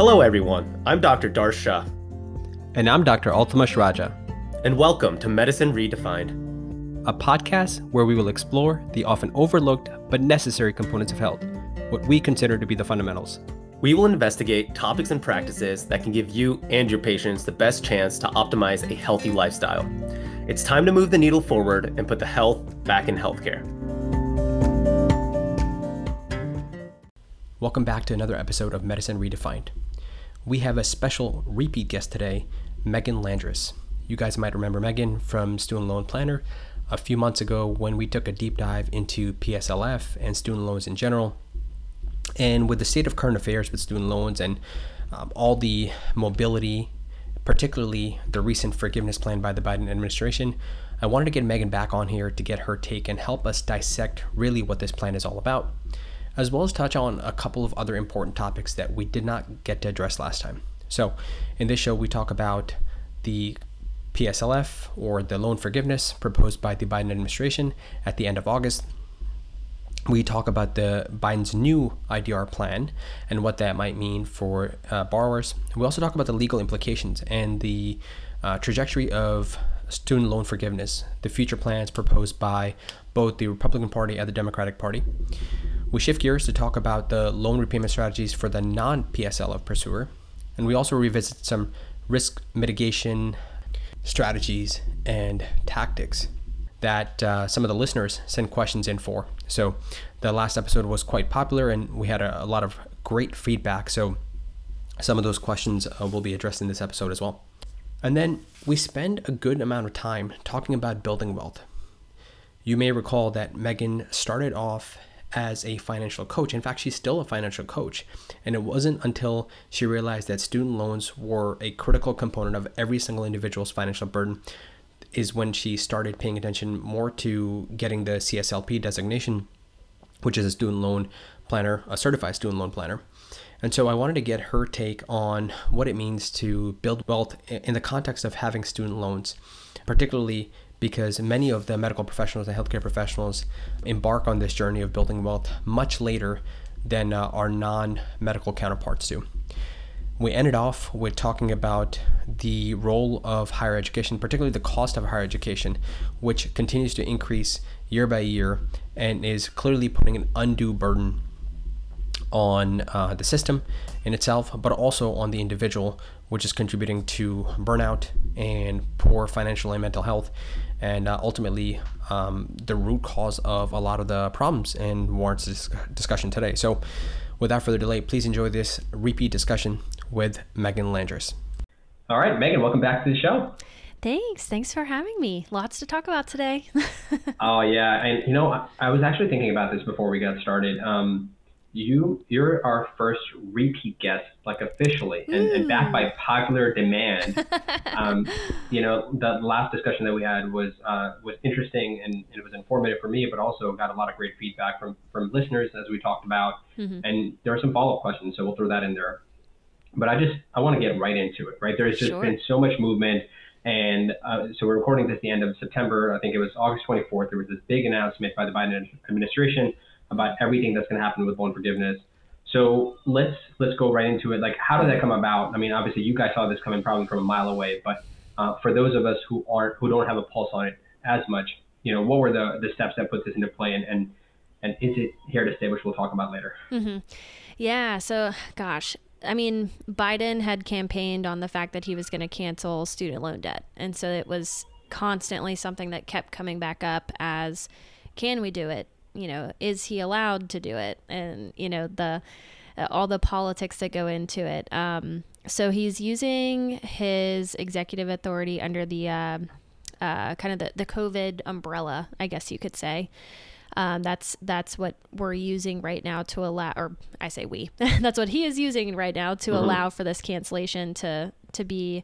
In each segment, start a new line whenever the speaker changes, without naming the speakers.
Hello, everyone. I'm Dr. Darsh Shah.
And I'm Dr. Altamash Raja.
And welcome to Medicine Redefined,
a podcast where we will explore the often overlooked but necessary components of health, what we consider to be the fundamentals.
We will investigate topics and practices that can give you and your patients the best chance to optimize a healthy lifestyle. It's time to move the needle forward and put the health back in healthcare.
Welcome back to another episode of Medicine Redefined. We have a special repeat guest today, Megan Landress. You guys might remember Megan from Student Loan Planner a few months ago when we took a deep dive into PSLF and student loans in general. And with the state of current affairs with student loans and um, all the mobility, particularly the recent forgiveness plan by the Biden administration, I wanted to get Megan back on here to get her take and help us dissect really what this plan is all about as well as touch on a couple of other important topics that we did not get to address last time. So, in this show, we talk about the PSLF or the loan forgiveness proposed by the Biden administration at the end of August. We talk about the Biden's new IDR plan and what that might mean for uh, borrowers. We also talk about the legal implications and the uh, trajectory of student loan forgiveness, the future plans proposed by both the Republican Party and the Democratic Party. We shift gears to talk about the loan repayment strategies for the non PSLF pursuer, and we also revisit some risk mitigation strategies and tactics that uh, some of the listeners sent questions in for. So the last episode was quite popular, and we had a, a lot of great feedback. So some of those questions uh, will be addressed in this episode as well. And then we spend a good amount of time talking about building wealth. You may recall that Megan started off as a financial coach. In fact, she's still a financial coach. And it wasn't until she realized that student loans were a critical component of every single individual's financial burden is when she started paying attention more to getting the CSLP designation, which is a student loan planner, a certified student loan planner. And so I wanted to get her take on what it means to build wealth in the context of having student loans, particularly because many of the medical professionals and healthcare professionals embark on this journey of building wealth much later than uh, our non medical counterparts do. We ended off with talking about the role of higher education, particularly the cost of higher education, which continues to increase year by year and is clearly putting an undue burden on uh, the system in itself, but also on the individual, which is contributing to burnout and poor financial and mental health, and uh, ultimately um, the root cause of a lot of the problems and warrants this discussion today. So, without further delay, please enjoy this repeat discussion with Megan Landress.
All right, Megan, welcome back to the show.
Thanks. Thanks for having me. Lots to talk about today.
oh yeah, and you know, I was actually thinking about this before we got started. Um, you you're our first repeat guest, like officially, and, and backed by popular demand. um, you know, the last discussion that we had was uh, was interesting and, and, it was informative for me, but also got a lot of great feedback from from listeners as we talked about. Mm-hmm. And there are some follow up questions, so we'll throw that in there. But I just I want to get right into it. Right, there's just sure. been so much movement. And uh, so we're recording this at the end of September. I think it was August 24th. There was this big announcement by the Biden administration about everything that's going to happen with loan forgiveness. So let's let's go right into it. Like, how did that come about? I mean, obviously, you guys saw this coming probably from a mile away, but uh, for those of us who aren't who don't have a pulse on it as much, you know, what were the the steps that put this into play, and and and is it here to stay, which we'll talk about later?
Mm-hmm. Yeah. So, gosh, I mean, Biden had campaigned on the fact that he was going to cancel student loan debt, and so it was constantly something that kept coming back up as, can we do it? You know, is he allowed to do it? And, you know, the, uh, all the politics that go into it. Um, so he's using his executive authority under the, uh, uh, kind of the, the COVID umbrella, I guess you could say. Um, that's that's what we're using right now to allow, or I say we. that's what he is using right now to mm-hmm. allow for this cancellation to to be,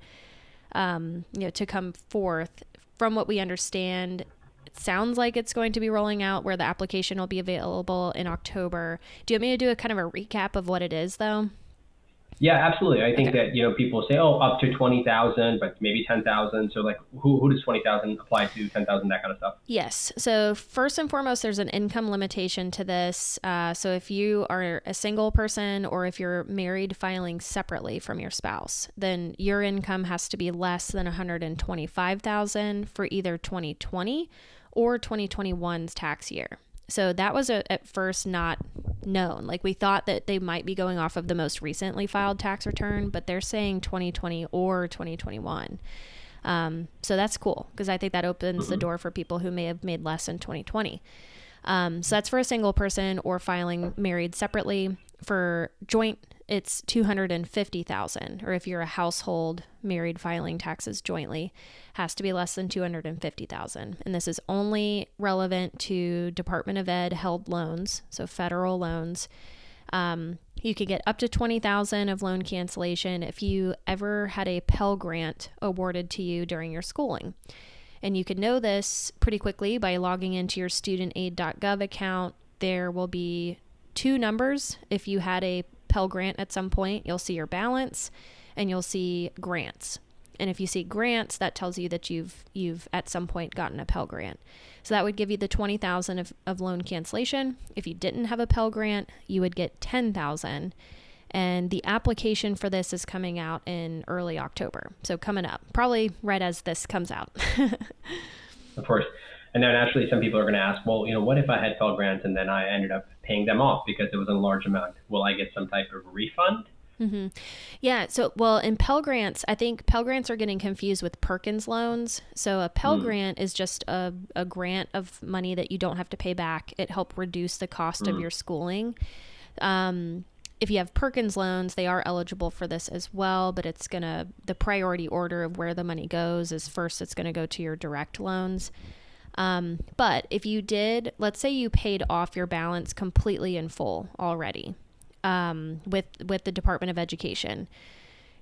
um, you know, to come forth. From what we understand, sounds like it's going to be rolling out where the application will be available in October. Do you want me to do a kind of a recap of what it is though?
Yeah, absolutely. I think okay. that you know people say, oh, up to twenty thousand, but maybe ten thousand. So like, who who does twenty thousand apply to? Ten thousand, that kind of stuff.
Yes. So first and foremost, there's an income limitation to this. Uh, so if you are a single person or if you're married filing separately from your spouse, then your income has to be less than one hundred and twenty-five thousand for either 2020 or 2021's tax year. So that was a, at first not known. Like we thought that they might be going off of the most recently filed tax return, but they're saying 2020 or 2021. Um, so that's cool because I think that opens mm-hmm. the door for people who may have made less in 2020. Um, so that's for a single person or filing married separately. For joint it's 250,000 or if you're a household married filing taxes jointly has to be less than 250,000 and this is only relevant to Department of Ed held loans so federal loans. Um, you could get up to 20,000 of loan cancellation if you ever had a Pell Grant awarded to you during your schooling. And you could know this pretty quickly by logging into your studentaid.gov account. There will be two numbers if you had a Pell Grant at some point, you'll see your balance and you'll see grants. And if you see grants, that tells you that you've you've at some point gotten a Pell Grant. So that would give you the twenty thousand of, of loan cancellation. If you didn't have a Pell Grant, you would get ten thousand. And the application for this is coming out in early October. So coming up, probably right as this comes out.
of course. And then naturally, some people are going to ask, well, you know, what if I had Pell Grants and then I ended up paying them off because it was a large amount? Will I get some type of refund?
Mm-hmm. Yeah. So, well, in Pell Grants, I think Pell Grants are getting confused with Perkins loans. So, a Pell mm. Grant is just a, a grant of money that you don't have to pay back. It helped reduce the cost mm. of your schooling. Um, if you have Perkins loans, they are eligible for this as well, but it's going to, the priority order of where the money goes is first, it's going to go to your direct loans. Um, but if you did, let's say you paid off your balance completely in full already um, with with the Department of Education,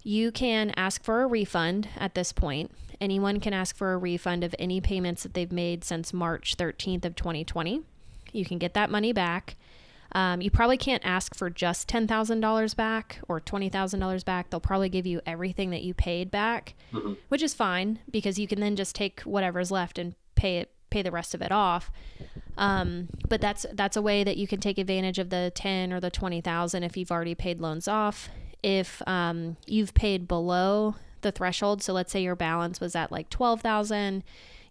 you can ask for a refund at this point. Anyone can ask for a refund of any payments that they've made since March 13th of 2020. You can get that money back. Um, you probably can't ask for just $10,000 back or $20,000 back. They'll probably give you everything that you paid back, mm-hmm. which is fine because you can then just take whatever's left and pay it pay the rest of it off. Um, but that's that's a way that you can take advantage of the ten or the twenty thousand if you've already paid loans off. If um, you've paid below the threshold, so let's say your balance was at like twelve thousand,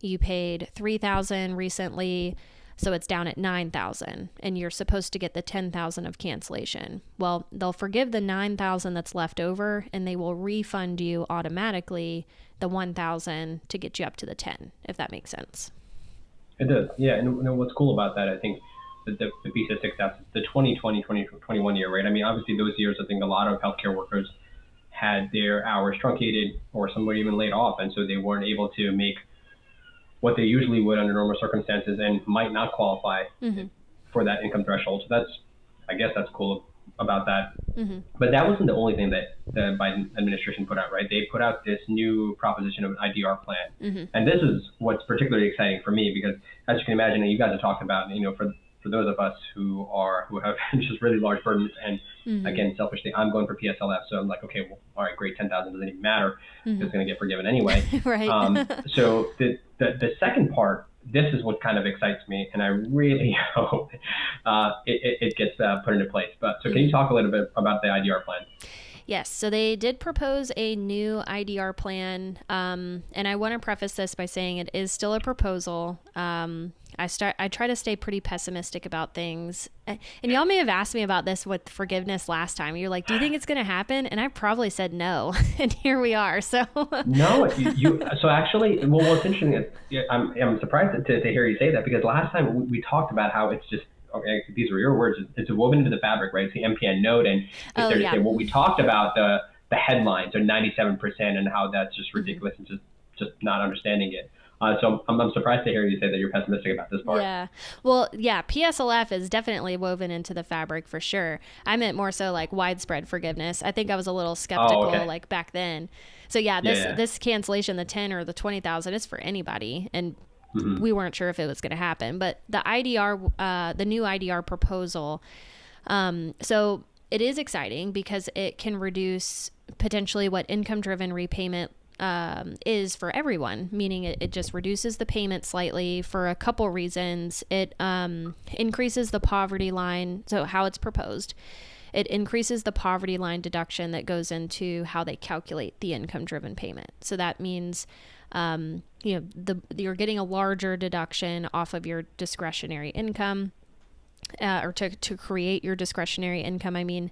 you paid three thousand recently, so it's down at nine thousand, and you're supposed to get the ten thousand of cancellation. Well, they'll forgive the nine thousand that's left over, and they will refund you automatically the one thousand to get you up to the ten, if that makes sense.
It does, yeah. And, and what's cool about that, I think, the, the, the piece that sticks out is the 2020, 2021 year, right? I mean, obviously those years, I think a lot of healthcare workers had their hours truncated or some were even laid off, and so they weren't able to make what they usually would under normal circumstances and might not qualify mm-hmm. for that income threshold. So that's, I guess, that's cool about that. Mm-hmm. But that wasn't the only thing that the Biden administration put out, right? They put out this new proposition of an IDR plan. Mm-hmm. And this is what's particularly exciting for me because, as you can imagine, you guys have talked about, you know, for for those of us who are who have just really large burdens, and mm-hmm. again, selfishly, I'm going for PSLF, so I'm like, okay, well, all right, great, ten thousand doesn't even matter; mm-hmm. it's going to get forgiven anyway.
right. Um,
so the, the the second part this is what kind of excites me, and I really hope uh, it, it, gets uh, put into place. But so, can you talk a little bit about the IDR plan?
Yes, so they did propose a new IDR plan, um, and I want to preface this by saying it is still a proposal. Um, I start I try to stay pretty pessimistic about things. And y'all may have asked me about this with forgiveness last time. You're like, "Do you think it's going to happen?" And I probably said no. and here we are. So
No, you, you, so actually well what's interesting is I'm I'm surprised to, to hear you say that because last time we, we talked about how it's just these were your words, it's woven into the fabric, right? It's the MPN note and it's oh, there to yeah. say well we talked about the the headlines are 97% and how that's just mm-hmm. ridiculous and just just not understanding it. Uh, so I'm, I'm, surprised to hear you say that you're pessimistic about this part.
Yeah. Well, yeah, PSLF is definitely woven into the fabric for sure. I meant more so like widespread forgiveness. I think I was a little skeptical oh, okay. like back then. So yeah, this yeah. this cancellation, the 10 or the 20,000 is for anybody. And mm-hmm. we weren't sure if it was going to happen. But the IDR, uh, the new IDR proposal, um, so it is exciting because it can reduce potentially what income driven repayment um, is for everyone, meaning it, it just reduces the payment slightly for a couple reasons. It um, increases the poverty line, so how it's proposed. It increases the poverty line deduction that goes into how they calculate the income driven payment. So that means um, you know the you're getting a larger deduction off of your discretionary income uh, or to, to create your discretionary income i mean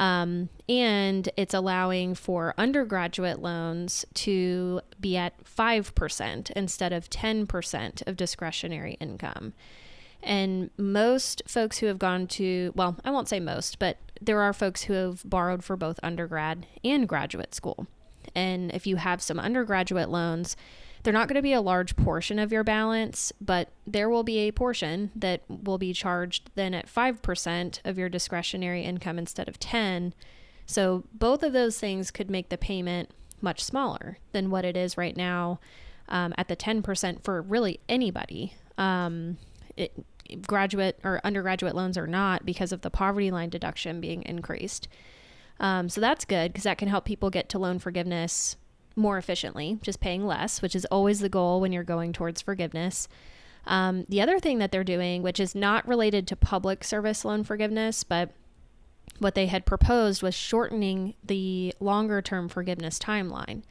um, and it's allowing for undergraduate loans to be at 5% instead of 10% of discretionary income. And most folks who have gone to, well, I won't say most, but there are folks who have borrowed for both undergrad and graduate school. And if you have some undergraduate loans, they're not going to be a large portion of your balance, but there will be a portion that will be charged then at 5% of your discretionary income instead of 10. So both of those things could make the payment much smaller than what it is right now um, at the 10% for really anybody. Um, it, graduate or undergraduate loans are not because of the poverty line deduction being increased. Um, so that's good because that can help people get to loan forgiveness more efficiently, just paying less, which is always the goal when you're going towards forgiveness. Um, the other thing that they're doing, which is not related to public service loan forgiveness, but what they had proposed was shortening the longer term forgiveness timeline.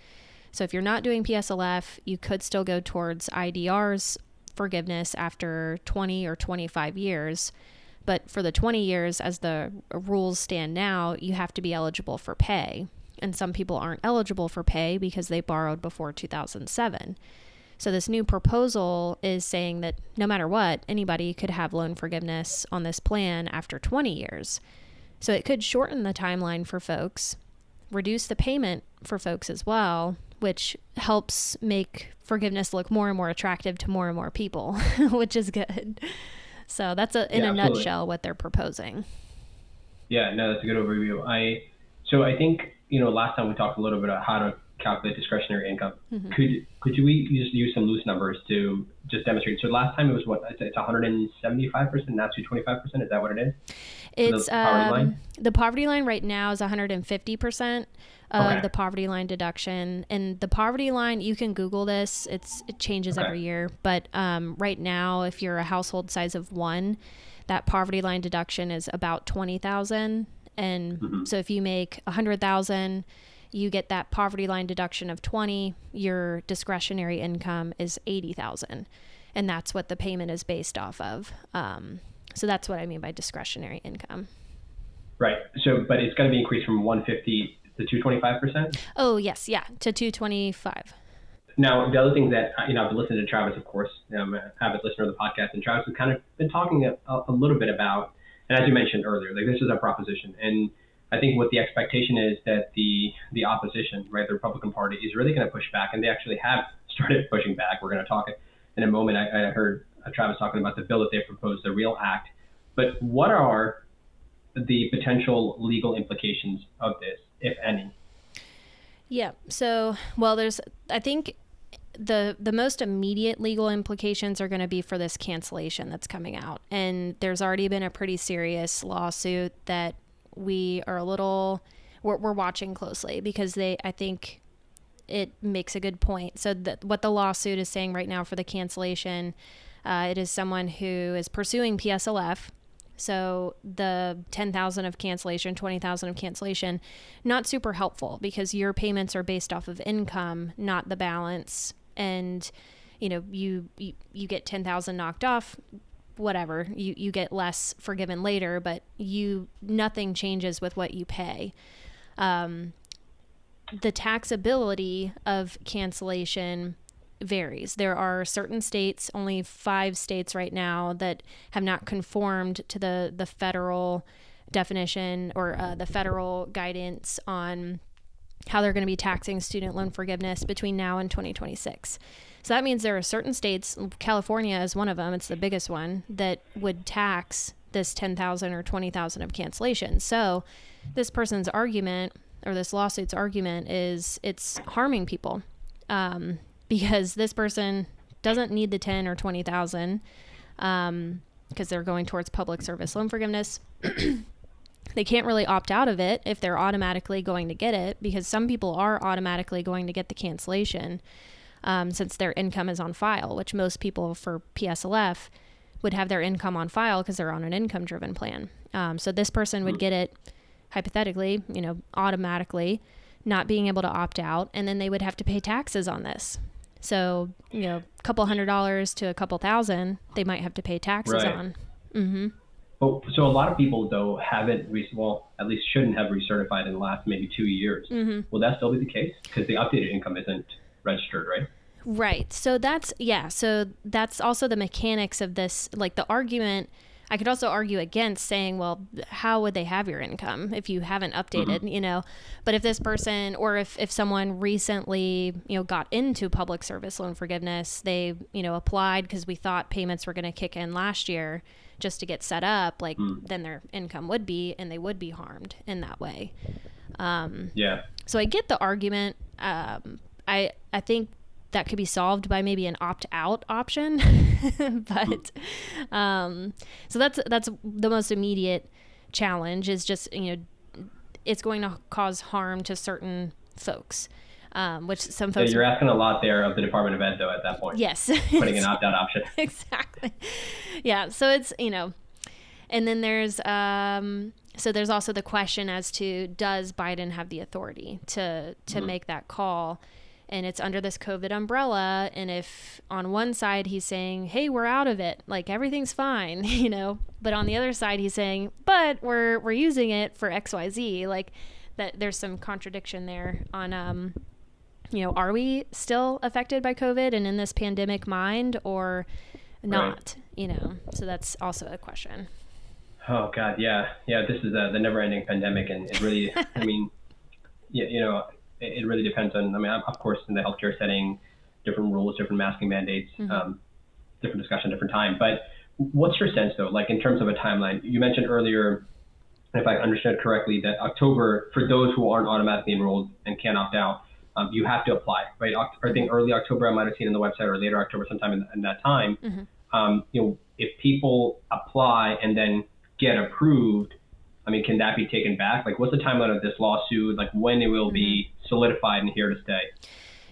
So if you're not doing PSLF, you could still go towards IDR's forgiveness after 20 or 25 years. But for the 20 years, as the rules stand now, you have to be eligible for pay and some people aren't eligible for pay because they borrowed before 2007. So, this new proposal is saying that no matter what, anybody could have loan forgiveness on this plan after 20 years. So, it could shorten the timeline for folks, reduce the payment for folks as well, which helps make forgiveness look more and more attractive to more and more people, which is good. So, that's a, in yeah, a absolutely. nutshell what they're proposing.
Yeah, no, that's a good overview. I so I think you know, last time we talked a little bit about how to calculate discretionary income. Mm-hmm. Could could you we just use some loose numbers to just demonstrate? So last time it was what it's 175 percent, now 225 percent. Is that what it is?
It's the poverty um, line. The poverty line right now is 150 percent of okay. the poverty line deduction, and the poverty line you can Google this. It's it changes okay. every year, but um, right now, if you're a household size of one, that poverty line deduction is about twenty thousand and mm-hmm. so if you make a hundred thousand, you get that poverty line deduction of 20, your discretionary income is 80,000. And that's what the payment is based off of. Um, so that's what I mean by discretionary income.
Right. So, but it's going to be increased from 150 to 225%?
Oh, yes. Yeah. To 225.
Now, the other thing that, you know, I've listened to Travis, of course, I'm an avid listener of the podcast, and Travis has kind of been talking a, a little bit about and as you mentioned earlier, like this is a proposition, and I think what the expectation is that the the opposition, right, the Republican Party, is really going to push back, and they actually have started pushing back. We're going to talk in a moment. I, I heard Travis talking about the bill that they proposed, the Real Act. But what are the potential legal implications of this, if any?
Yeah. So, well, there's, I think the the most immediate legal implications are going to be for this cancellation that's coming out and there's already been a pretty serious lawsuit that we are a little we're, we're watching closely because they i think it makes a good point so that what the lawsuit is saying right now for the cancellation uh, it is someone who is pursuing pslf so the 10,000 of cancellation, 20,000 of cancellation, not super helpful because your payments are based off of income, not the balance. And you know you you, you get 10,000 knocked off whatever. You you get less forgiven later but you nothing changes with what you pay. Um, the taxability of cancellation varies. There are certain states, only five states right now, that have not conformed to the the federal definition or uh, the federal guidance on how they're going to be taxing student loan forgiveness between now and 2026. So that means there are certain states, California is one of them, it's the biggest one, that would tax this 10,000 or 20,000 of cancellation. So this person's argument or this lawsuit's argument is it's harming people um, because this person doesn't need the 10 or 20,000 um, because they're going towards public service loan forgiveness. they can't really opt out of it if they're automatically going to get it because some people are automatically going to get the cancellation um, since their income is on file, which most people for PSLF would have their income on file because they're on an income driven plan. Um, so this person would get it hypothetically, you know, automatically, not being able to opt out, and then they would have to pay taxes on this. So, you know, a couple hundred dollars to a couple thousand, they might have to pay taxes
Right.
on. Mm-hmm.
So a lot of people though haven't re- well at least shouldn't have recertified in the last maybe two years.
Mm-hmm.
Will that still be the case? Because the updated income isn't registered, right?
Right. So that's yeah. So that's also the mechanics of this. Like the argument, I could also argue against saying, well, how would they have your income if you haven't updated? You know, but if this person or if if someone recently you know got into public service loan forgiveness, they you know applied because we thought payments were going to kick in last year just to get set up. Like then their income would be and they would be harmed in that way.
Um, Yeah.
So I get the argument. Um, I I think that could be solved by maybe an opt out option, but um, so that's that's the most immediate challenge is just you know it's going to cause harm to certain folks, um, which some folks.
you're asking a lot there of the Department of Ed though at that point.
yes,
Putting an opt out option.
exactly. Yeah. So it's, you know, and then there's, um, so there's also the question as to does Biden have the authority to to make that call? And it's under this COVID umbrella. And if on one side he's saying, "Hey, we're out of it, like everything's fine," you know, but on the other side he's saying, "But we're we're using it for X, Y, Z," like that. There's some contradiction there on um, you know, are we still affected by COVID and in this pandemic mind or not? You know, so that's also a question.
Oh God, yeah, yeah. This is uh, the never-ending pandemic, and it really, I mean, yeah, you know, it, it really depends on. I mean, of course, in the healthcare setting, different rules, different masking mandates, um, different discussion, different time. But what's your sense, though, like in terms of a timeline? You mentioned earlier, if I understood correctly, that October for those who aren't automatically enrolled and can't opt out, um, you have to apply, right? I think early October, I might have seen on the website, or later October, sometime in, in that time. Um, you know, if people apply and then get approved, I mean, can that be taken back? Like, what's the timeline of this lawsuit? Like, when it will be solidified and here to stay?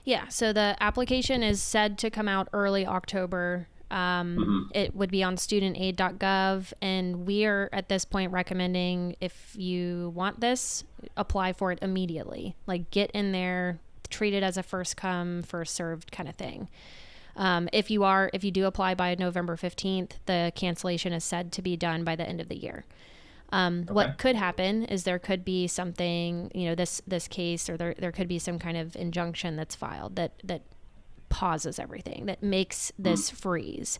Yeah, so the application is said to come out early October. Um, It would be on studentaid.gov, and we are at this point recommending if you want this, apply for it immediately. Like, get in there, treat it as a first come, first served kind of thing. Um, if you are, if you do apply by November 15th, the cancellation is said to be done by the end of the year. Um, What could happen is there could be something, you know, this this case, or there there could be some kind of injunction that's filed that that pauses everything, that makes this freeze.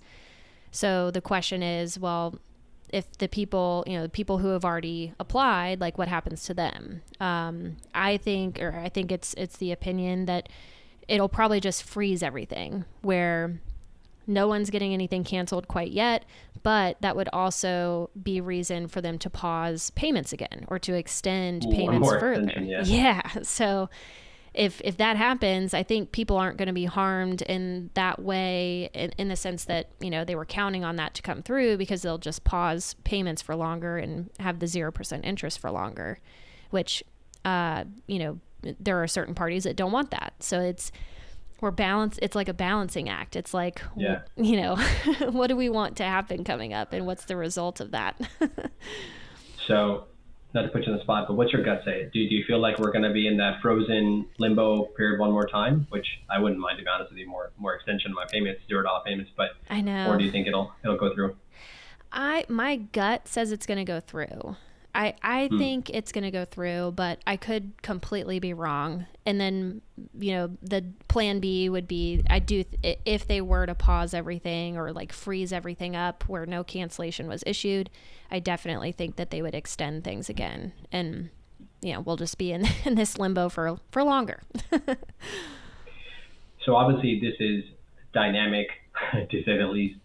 So the question is, well, if the people, you know, the people who have already applied, like what happens to them? Um, I think, or I think it's it's the opinion that it'll probably just freeze everything, where no one's getting anything canceled quite yet, but that would also be reason for them to pause payments again or to extend payments further.
extension, yeah.
yeah. So if if that happens, I think people aren't going to be harmed in that way in, in the sense that, you know, they were counting on that to come through because they'll just pause payments for longer and have the 0% interest for longer, which uh, you know, there are certain parties that don't want that. So it's we're balance it's like a balancing act. It's like
Yeah.
you know, what do we want to happen coming up and what's the result of that?
So, not to put you on the spot, but what's your gut say? Do, do you feel like we're going to be in that frozen limbo period one more time? Which I wouldn't mind, to be honest with you, more more extension of my payments, zero dollar payments. But
I know.
or do you think it'll it'll go through?
I my gut says it's going to go through. I I
Hmm.
think it's going to go through, but I could completely be wrong. And then, you know, the plan B would be I do th- if they were to pause everything or like freeze everything up where no cancellation was issued, I definitely think that they would extend things again and you know, we'll just be in, in this limbo for for longer.
So obviously this is dynamic, to say the least,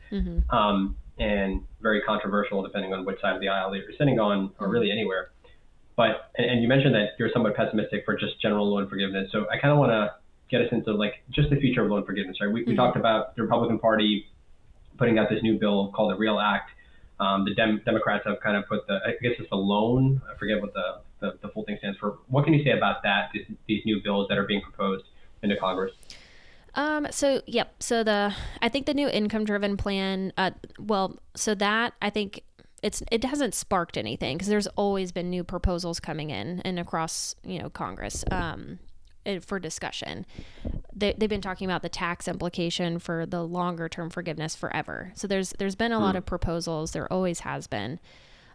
um, and very controversial depending on which side of the aisle that you're sitting on, or really anywhere. But and, and you mentioned that you're somewhat pessimistic for just general loan forgiveness. So I kind of want to get a sense of like just the future of loan forgiveness. Right? We, we talked about the Republican Party putting out this new bill called the Real Act. Um, the Dem- Democrats have kind of put the, I guess it's the loan. I forget what the, the, the full thing stands for. What can you say about that? These, these new bills that are being proposed into Congress.
Um, so yep. So the I think the new income driven plan. Uh, well, so that I think it's it hasn't sparked anything because there's always been new proposals coming in and across you know Congress. Um, for discussion. They, they've been talking about the tax implication for the longer term forgiveness forever. So there's there's been a lot of proposals. There always has been.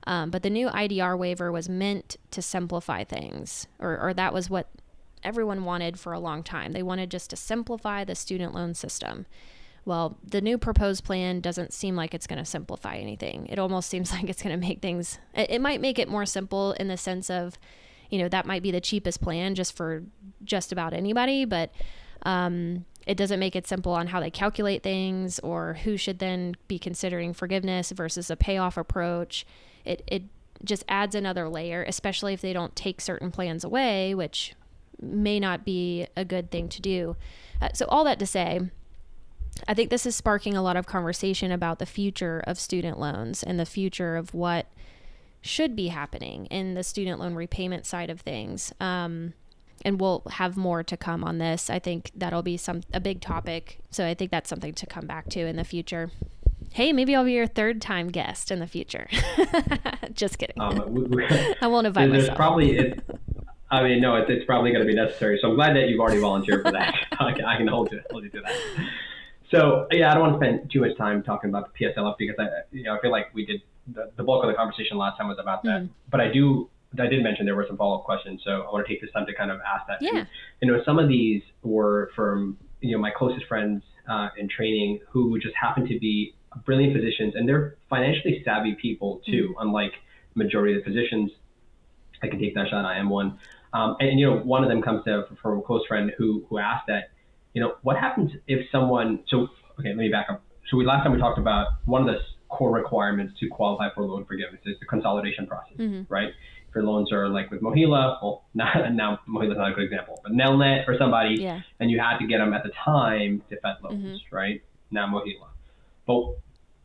Um, but the new IDR waiver was meant to simplify things, or, or that was what everyone wanted for a long time. They wanted just to simplify the student loan system. Well, the new proposed plan doesn't seem like it's going to simplify anything. It almost seems like it's going to make things, it, might make it more simple in the sense of, you know, that might be the cheapest plan just for just about anybody, but um, it doesn't make it simple on how they calculate things or who should then be considering forgiveness versus a payoff approach. It, it just adds another layer, especially if they don't take certain plans away, which may not be a good thing to do. Uh, so, all that to say, I think this is sparking a lot of conversation about the future of student loans and the future of what should be happening in the student loan repayment side of things. Um, and we'll have more to come on this. I think that'll be some a big topic. So I think that's something to come back to in the future. Hey, maybe I'll be your third time guest in the future. Just kidding. Um, we, we, I won't invite there's myself.
Probably it, I mean, no, it's, it's probably going to be necessary. So I'm glad that you've already volunteered for that. I, can, I can hold you, hold you to that. So yeah, I don't want to spend too much time talking about the PSLF because I, you know, I feel like we did the, the bulk of the conversation last time was about that. Mm. But I do, I did mention there were some follow up questions, so I want to take this time to kind of ask that.
Yeah.
you know, some of these were from you know my closest friends uh, in training who just happen to be brilliant physicians, and they're financially savvy people too, mm. unlike majority of the physicians. I can take that shot. I am one. Um, and, you know, one of them comes to, from a close friend who, who asked that, you know, what happens if someone, so, okay, let me back up. So we, last time we talked about one of the core requirements to qualify for loan forgiveness is the consolidation process, mm-hmm. right? If your loans are like with MOHELA, well, not, now MOHELA's not a good example, but Nelnet or somebody,
yeah.
and you had to get them at the time to Fed loans, mm-hmm. right? Now MOHELA. But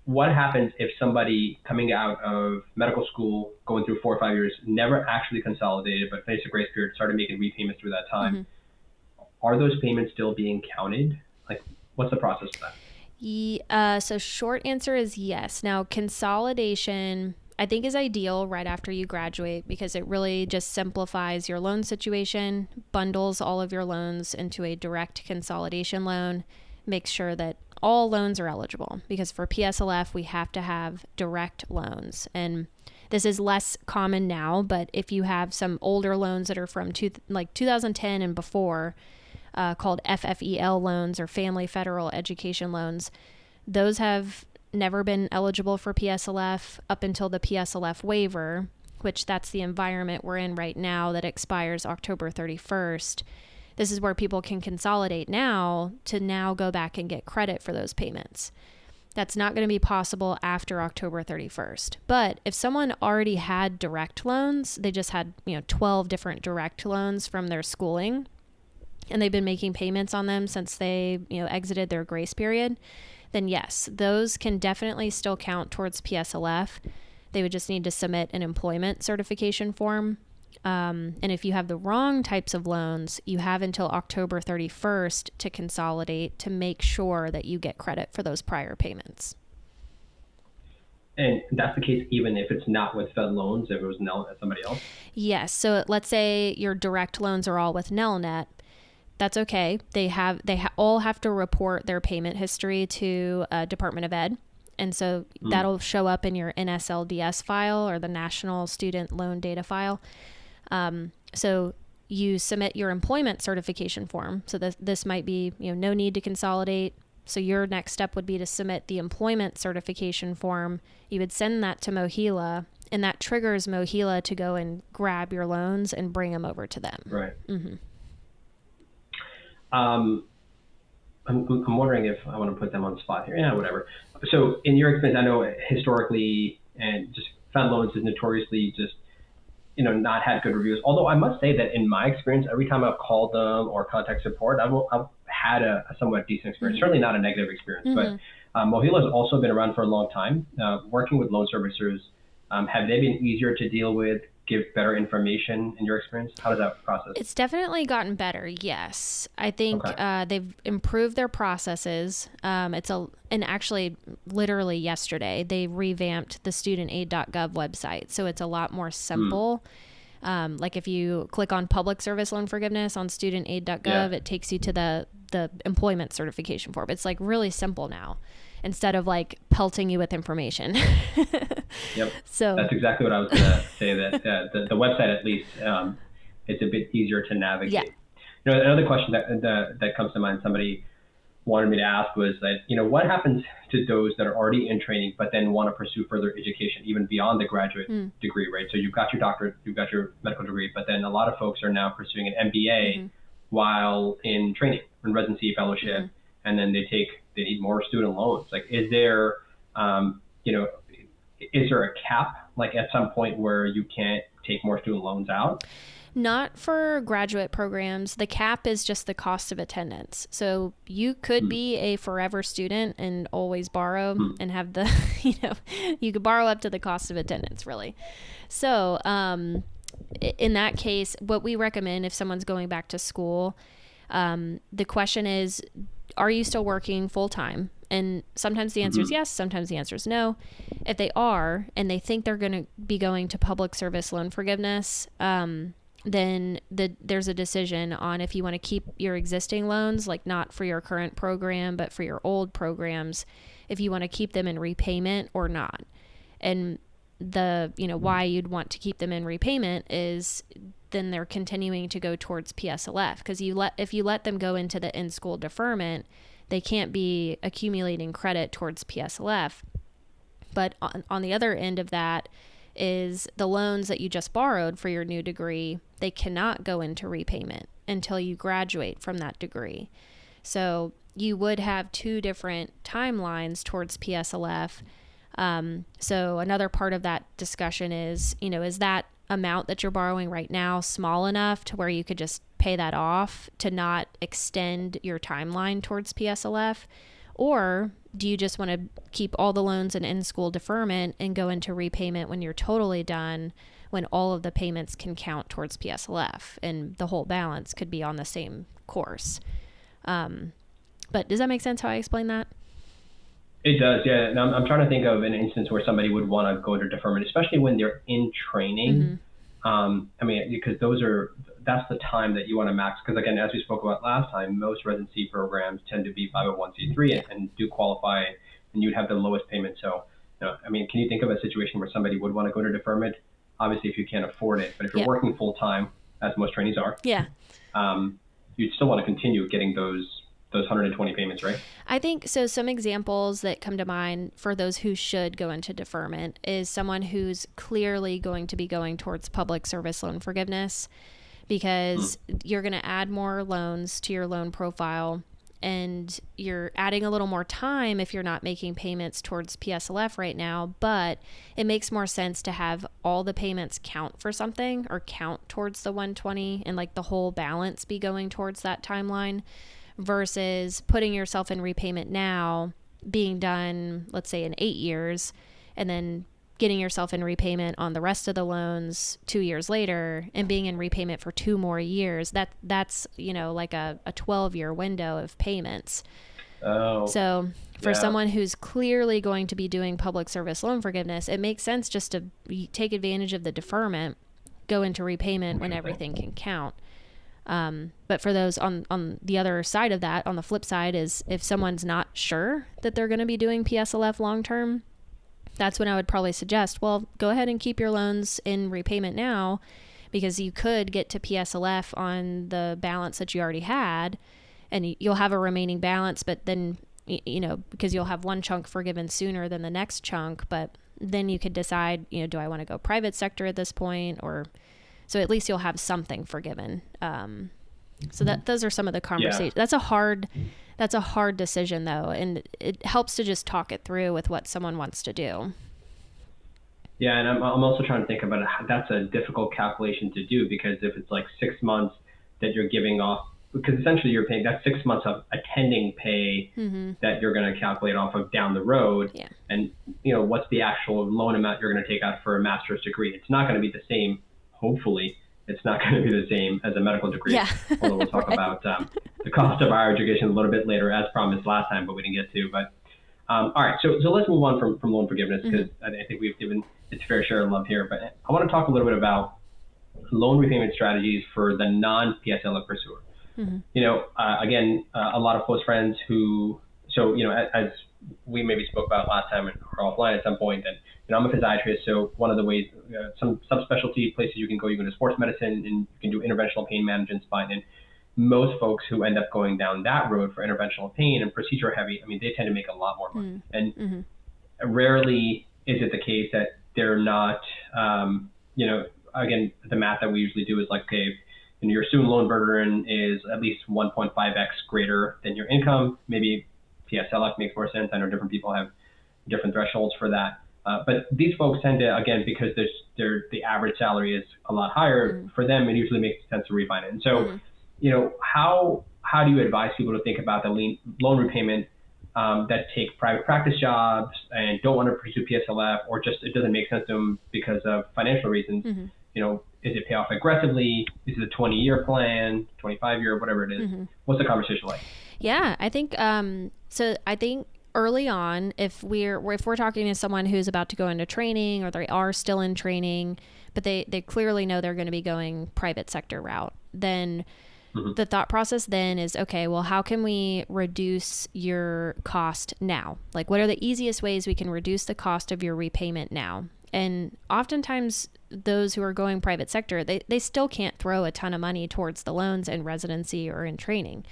what happens if somebody coming out of medical school, going through four or five years, never actually consolidated, but finished a grace period, started making repayments through that time? Mm-hmm. Are those payments still being counted? Like, what's the process for that?
Yeah, uh, so short answer is yes. Now consolidation, I think, is ideal right after you graduate because it really just simplifies your loan situation, bundles all of your loans into a direct consolidation loan, makes sure that all loans are eligible because for PSLF, we have to have direct loans. And this is less common now, but if you have some older loans that are from two, like 2010 and before, uh, called FFEL loans or Family Federal Education Loans, those have never been eligible for PSLF up until the PSLF waiver, which that's the environment we're in right now that expires October 31st this is where people can consolidate now to now go back and get credit for those payments. That's not going to be possible after October 31st. But if someone already had direct loans, they just had, you know, 12 different direct loans from their schooling and they've been making payments on them since they, you know, exited their grace period, then yes, those can definitely still count towards PSLF. They would just need to submit an employment certification form um, and if you have the wrong types of loans, you have until October 31st to consolidate to make sure that you get credit for those prior payments.
And that's the case even if it's not with Fed loans, if it was Nelnet, somebody else?
Yes. So let's say your direct loans are all with Nelnet. That's okay. They have they ha- all have to report their payment history to uh, Department of Ed. And so mm. that'll show up in your NSLDS file or the National Student Loan Data file. Um, so you submit your employment certification form. So this, this might be, you know, no need to consolidate. So your next step would be to submit the employment certification form. You would send that to MOHELA, and that triggers MOHELA to go and grab your loans and bring them over to them.
Right.
Mm-hmm.
Um, I'm, I'm wondering if I want to put them on the spot here. Yeah, whatever. So in your experience, I know historically and just Fed loans is notoriously just you know, not had good reviews. Although I must say that in my experience, every time I've called them or contact support, I've, I've had a, a, somewhat decent experience. Mm-hmm. Certainly not a negative experience, mm-hmm. Um, MOHELA has also been around for a long time, uh, working with loan servicers. Um, have they been easier to deal with? Give better information in your experience? How does that process?
It's definitely gotten better. Yes, I think
Okay.
uh, they've improved their processes. Um, it's a and actually, literally yesterday they revamped the studentaid.gov website, so it's a lot more simple. Um, like if you click on public service loan forgiveness on studentaid.gov,
Yeah.
it takes you to the the employment certification form. It's like really simple now, instead of like pelting you with information.
Yep.
so
That's exactly what I was going to say. That uh, the, the website, at least, um, it's a bit easier to navigate.
Yeah.
You know, another question that, that that comes to mind. Somebody wanted me to ask was that you know what happens to those that are already in training but then want to pursue further education even beyond the graduate degree, right? So you've got your doctorate, you've got your medical degree, but then a lot of folks are now pursuing an MBA while in training, in residency, fellowship, and then they take they need more student loans. Like, is there, um, you know, is there a cap like at some point where you can't take more student loans out?
Not for graduate programs. The cap is just the cost of attendance. So you could be a forever student and always borrow and have the, you know, you could borrow up to the cost of attendance, really. So, um, in that case, what we recommend if someone's going back to school, um, the question is, are you still working full time? And sometimes the answer is yes, sometimes the answer is no. If they are, and they think they're going to be going to public service loan forgiveness, um, then the, there's a decision on if you want to keep your existing loans, like not for your current program, but for your old programs, if you want to keep them in repayment or not. And the, you know, why you'd want to keep them in repayment is then they're continuing to go towards PSLF because you let if you let them go into the in-school deferment, they can't be accumulating credit towards PSLF. But on, on the other end of that is the loans that you just borrowed for your new degree, they cannot go into repayment until you graduate from that degree. So you would have two different timelines towards PSLF. Um, so another part of that discussion is, you know, is that amount that you're borrowing right now small enough to where you could just pay that off to not extend your timeline towards PSLF? Or do you just want to keep all the loans in in school deferment and go into repayment when you're totally done, when all of the payments can count towards PSLF and the whole balance could be on the same course? Um, but does that make sense how I explain that?
It does, yeah. And I'm, I'm trying to think of an instance where somebody would want to go into deferment, especially when they're in training. Um, I mean, because those are that's the time that you want to max. Because again, as we spoke about last time, most residency programs tend to be 501c3 and, and do qualify, and you'd have the lowest payment. So, you know, I mean, can you think of a situation where somebody would want to go to deferment? Obviously, if you can't afford it, but if you're
Yeah.
working full time, as most trainees are,
Yeah.
um, you'd still want to continue getting those those 120 payments, right?
I think so. Some examples that come to mind for those who should go into deferment is someone who's clearly going to be going towards public service loan forgiveness because hmm. you're going to add more loans to your loan profile and you're adding a little more time if you're not making payments towards PSLF right now, but it makes more sense to have all the payments count for something or count towards the 120 and like the whole balance be going towards that timeline versus putting yourself in repayment now, being done, let's say, in eight years, and then getting yourself in repayment on the rest of the loans two years later and being in repayment for two more years that that's you know like a, a 12 year window of payments.
Oh,
so for
Yeah.
someone who's clearly going to be doing public service loan forgiveness it makes sense just to take advantage of the deferment go into repayment when everything can count um, but for those on on the other side of that, on the flip side, is if someone's not sure that they're going to be doing PSLF long term, that's when I would probably suggest, well, go ahead and keep your loans in repayment now, because you could get to PSLF on the balance that you already had, and you'll have a remaining balance, but then you know because you'll have one chunk forgiven sooner than the next chunk, but then you could decide, you know, do I want to go private sector at this point or so at least you'll have something forgiven. Um, so that those are some of the conversations. That's a hard, that's a hard decision though, and it helps to just talk it through with what someone wants to do.
Yeah, and I'm, I'm also trying to think about it. That's a difficult calculation to do because if it's like six months that you're giving off because essentially you're paying that's six months of attending pay
Mm-hmm.
that you're going to calculate off of down the road.
Yeah.
And you know what's the actual loan amount you're going to take out for a master's degree? It's not going to be the same. Hopefully, it's not going to be the same as a medical degree.
Yeah.
Although we'll talk
Right.
about um, the cost of higher education a little bit later, as promised last time, but we didn't get to. But um, all right, so so let's move on from, from loan forgiveness because I, I think we've given its fair share of love here. But I want to talk a little bit about loan repayment strategies for the non-PSLF pursuer. You know, uh, again, uh, a lot of close friends who, so you know, as, as we maybe spoke about last time or offline at some point, that you know, I'm a physiatrist, so one of the ways, uh, some subspecialty places you can go, you can go to sports medicine and you can do interventional pain management spine. And most folks who end up going down that road for interventional pain and procedure heavy, I mean, they tend to make a lot more money. And
Mhm.
rarely is it the case that they're not, um, you know, again, the math that we usually do is like, okay, and your student loan burden is at least 1.5x greater than your income. Maybe PSLF makes more sense. I know different people have different thresholds for that. Uh, but these folks tend to, again, because there's, their, the average salary is a lot higher, for them, it usually makes sense to refinance. And so, you know, how, how do you advise people to think about the lean, loan repayment um, that take private practice jobs and don't want to pursue PSLF or just it doesn't make sense to them because of financial reasons?
Mm-hmm.
You know, is it pay off aggressively? Is it a 20 year plan, 25 year, whatever it is? What's the conversation like?
Yeah, I think um so I think early on if we're if we're talking to someone who's about to go into training or they are still in training, but they they clearly know they're going to be going private sector route, then the thought process then is okay, well how can we reduce your cost now? Like what are the easiest ways we can reduce the cost of your repayment now? And oftentimes those who are going private sector, they, they still can't throw a ton of money towards the loans in residency or in training.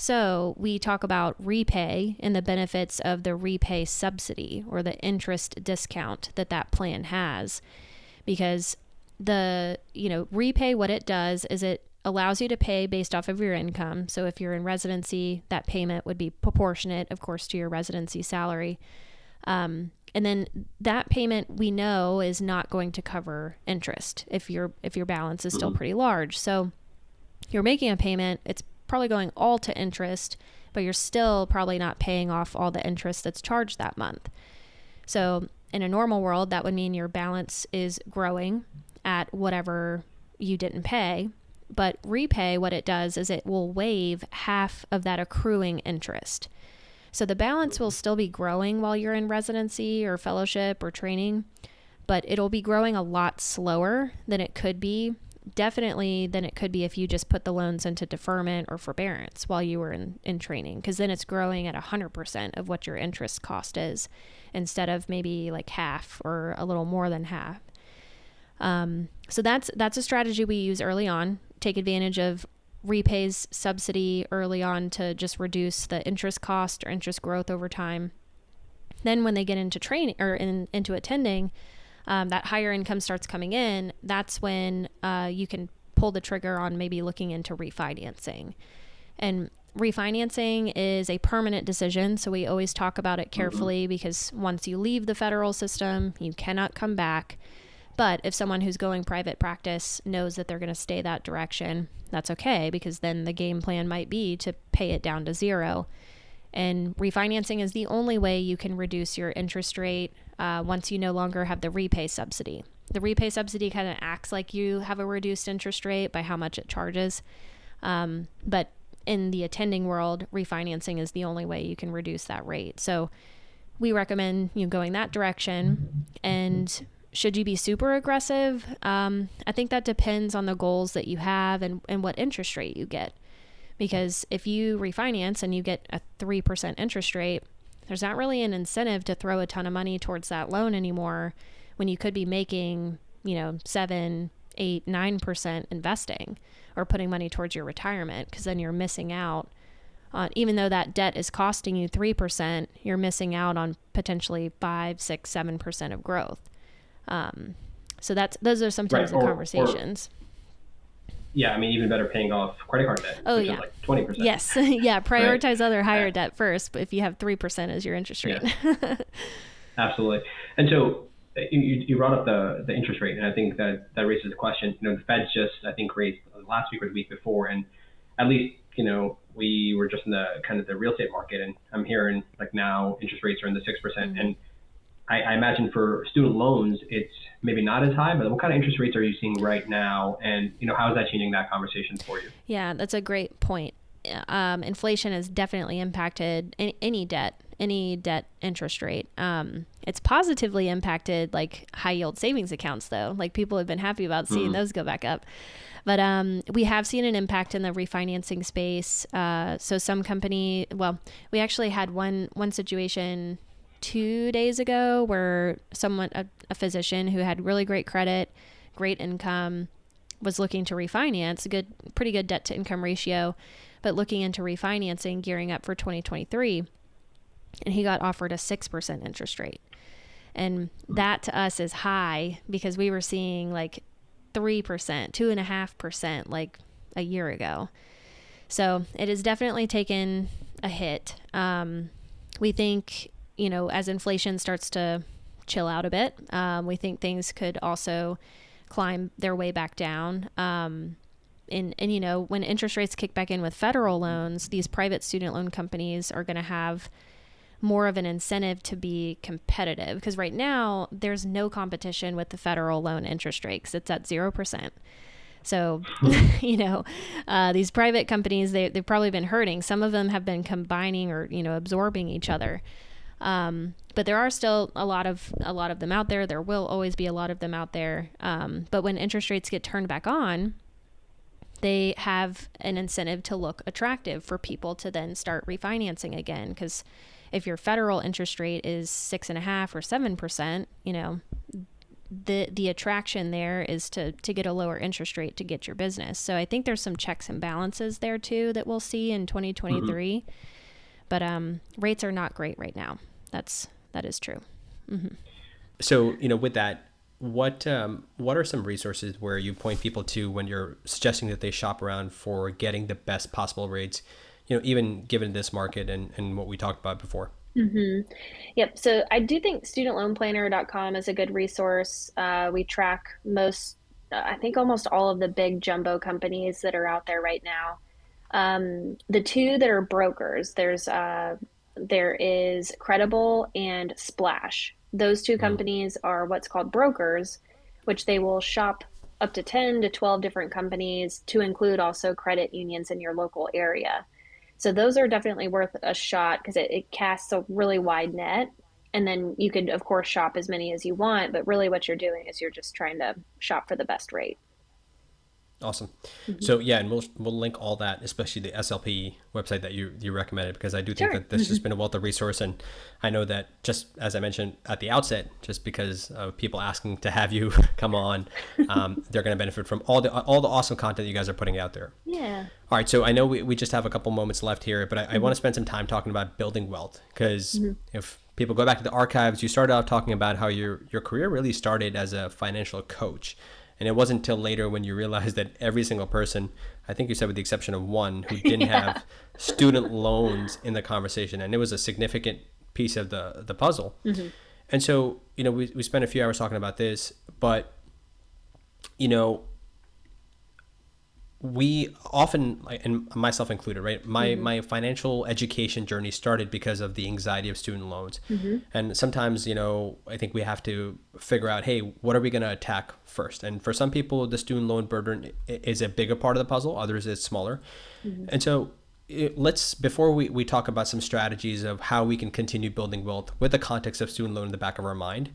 So we talk about repay and the benefits of the repay subsidy or the interest discount that that plan has. Because the you know repay what it does is it allows you to pay based off of your income. So if you're in residency that payment would be proportionate of course to your residency salary. Um, and then that payment we know is not going to cover interest if your if your balance is still pretty large. So you're making a payment, it's probably going all to interest, but you're still probably not paying off all the interest that's charged that month. So, in a normal world, that would mean your balance is growing at whatever you didn't pay. But repay, what it does is it will waive half of that accruing interest. So the balance will still be growing while you're in residency or fellowship or training, but it'll be growing a lot slower than it could be definitely than it could be if you just put the loans into deferment or forbearance while you were in, in training because then it's growing at 100% of what your interest cost is instead of maybe like half or a little more than half. Um, so that's that's a strategy we use early on take advantage of repays subsidy early on to just reduce the interest cost or interest growth over time. Then when they get into training or in, into attending um, that higher income starts coming in, that's when uh, you can pull the trigger on maybe looking into refinancing. And refinancing is a permanent decision, so we always talk about it carefully because once you leave the federal system, you cannot come back. But if someone who's going private practice knows that they're going to stay that direction, that's okay because then the game plan might be to pay it down to zero. And refinancing is the only way you can reduce your interest rate uh, once you no longer have the repay subsidy. The repay subsidy kind of acts like you have a reduced interest rate by how much it charges. Um, but in the attending world, refinancing is the only way you can reduce that rate. So we recommend you going that direction. And should you be super aggressive? Um, I think that depends on the goals that you have and, and what interest rate you get. Because if you refinance and you get a 3% interest rate, there's not really an incentive to throw a ton of money towards that loan anymore when you could be making, you know, seven, eight, nine percent investing or putting money towards your retirement because then you're missing out on even though that debt is costing you three percent, you're missing out on potentially five, six, seven percent of growth. Um, so that's those are sometimes
Right,
of
or- or-
conversations.
Yeah, I mean, even better paying off credit card debt,
Oh,
which
yeah.
is like 20%.
yes, yeah. Prioritize other higher
Yeah.
debt first, but if you have three percent as your interest rate,
Absolutely. And so uh, you, you brought up the, the interest rate, and I think that that raises the question. You know, the Fed's just, I think, raised last week or the week before, and at least
you know, we were just in the kind of the real estate market, and I'm hearing like now interest rates are in the six percent, mm-hmm. and I, I imagine for student loans, it's maybe not as high, but what kind of interest rates are you seeing right now? And, you know, how is that changing that conversation for you?
Yeah, that's a great point. Um, inflation has definitely impacted any, any debt, any debt interest rate. Um, it's positively impacted like high yield savings accounts, though. Like people have been happy about seeing mm. those go back up. But um, we have seen an impact in the refinancing space. Uh, so some company, well, we actually had one one situation two days ago where someone, a, a physician who had really great credit, great income, was looking to refinance, a good, pretty good debt to income ratio, but looking into refinancing, gearing up for 2023. And he got offered a 6% interest rate. And that to us is high because we were seeing like 3%, 2.5% like a year ago. So it has definitely taken a hit. Um, we think you know, as inflation starts to chill out a bit, um, we think things could also climb their way back down. Um, and, and, you know, when interest rates kick back in with federal loans, these private student loan companies are going to have more of an incentive to be competitive because right now there's no competition with the federal loan interest rates. It's at 0%. So, you know, uh, these private companies, they, they've probably been hurting. Some of them have been combining or, you know, absorbing each other. Um, but there are still a lot of a lot of them out there. There will always be a lot of them out there. Um, but when interest rates get turned back on, they have an incentive to look attractive for people to then start refinancing again. Because if your federal interest rate is six and a half or seven percent, you know, the the attraction there is to to get a lower interest rate to get your business. So I think there's some checks and balances there too that we'll see in 2023. Mm-hmm. But um, rates are not great right now that's that is true. Mm-hmm.
So you know, with that, what um, what are some resources where you point people to when you're suggesting that they shop around for getting the best possible rates? You know, even given this market and, and what we talked about before.
Mm-hmm. Yep. So I do think studentloanplanner.com is a good resource. Uh, we track most, I think almost all of the big jumbo companies that are out there right now. Um, the two that are brokers, there's uh, there is Credible and Splash. Those two hmm. companies are what's called brokers, which they will shop up to 10 to 12 different companies to include also credit unions in your local area. So those are definitely worth a shot because it, it casts a really wide net. And then you could, of course, shop as many as you want, but really what you're doing is you're just trying to shop for the best rate.
Awesome. Mm-hmm. So yeah, and we'll we'll link all that, especially the SLP website that you you recommended, because I do think sure. that this mm-hmm. has been a wealth of resource, and I know that just as I mentioned at the outset, just because of people asking to have you come on, um, they're going to benefit from all the all the awesome content you guys are putting out there.
Yeah.
All right, so I know we, we just have a couple moments left here, but I, mm-hmm. I want to spend some time talking about building wealth, because mm-hmm. if people go back to the archives, you started off talking about how your your career really started as a financial coach. And it wasn't until later when you realized that every single person, I think you said with the exception of one, who didn't yeah. have student loans in the conversation. And it was a significant piece of the, the puzzle. Mm-hmm. And so, you know, we, we spent a few hours talking about this, but, you know, we often and myself included right my mm-hmm. my financial education journey started because of the anxiety of student loans mm-hmm. and sometimes you know i think we have to figure out hey what are we going to attack first and for some people the student loan burden is a bigger part of the puzzle others it's smaller mm-hmm. and so it, let's before we, we talk about some strategies of how we can continue building wealth with the context of student loan in the back of our mind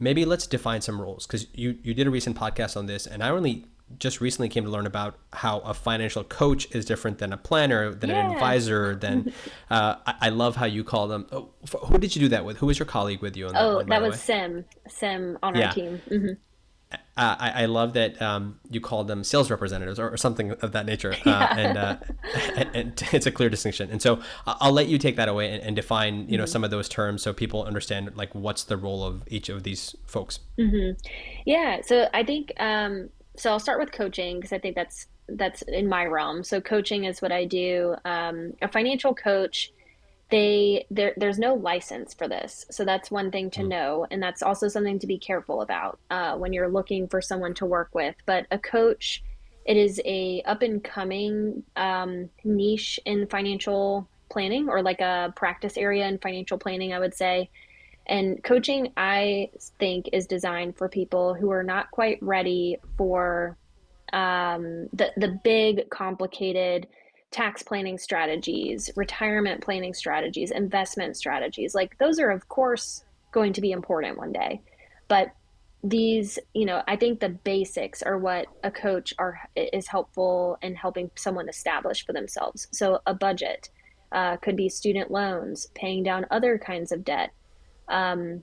maybe let's define some rules because you you did a recent podcast on this and i only just recently came to learn about how a financial coach is different than a planner, than yeah. an advisor. Than uh, I, I, love how you call them. Oh, who did you do that with? Who was your colleague with you?
On that oh, one, that was Sim. Sim on yeah. our team. Mm-hmm.
Uh, I, I, love that um, you called them sales representatives or, or something of that nature, uh, yeah. and, uh, and, and, it's a clear distinction. And so I'll let you take that away and, and define, you know, mm-hmm. some of those terms so people understand like what's the role of each of these folks.
Mm-hmm. Yeah, so I think um, so I'll start with coaching because I think that's that's in my realm. So coaching is what I do. Um, a financial coach, they there there's no license for this, so that's one thing to mm. know, and that's also something to be careful about uh, when you're looking for someone to work with. But a coach
It is a up and coming um, niche in financial planning or like a practice area in financial planning, I would say. And coaching, I think, is designed for people who are not quite ready for um, the the big, complicated tax planning strategies, retirement planning strategies, investment strategies. Like those are, of course, going to be important one day, but these you know i think the basics are what a coach are is helpful in helping someone establish for themselves so a budget uh, could be student loans paying down other kinds of debt um,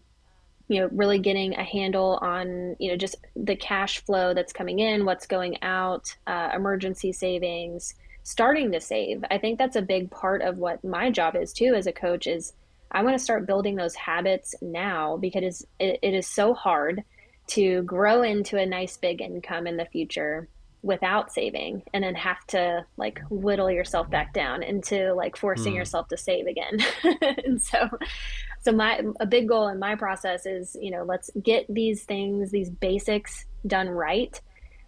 you know really getting a handle on you know just the cash flow that's coming in what's going out uh, emergency savings starting to save i think that's a big part of what my job is too as a coach is i want to start building those habits now because it, it is so hard to grow into a nice big income in the future without saving and then have to like whittle yourself back down into like forcing mm. yourself to save again and so so my a big goal in my process is you know let's get these things these basics done right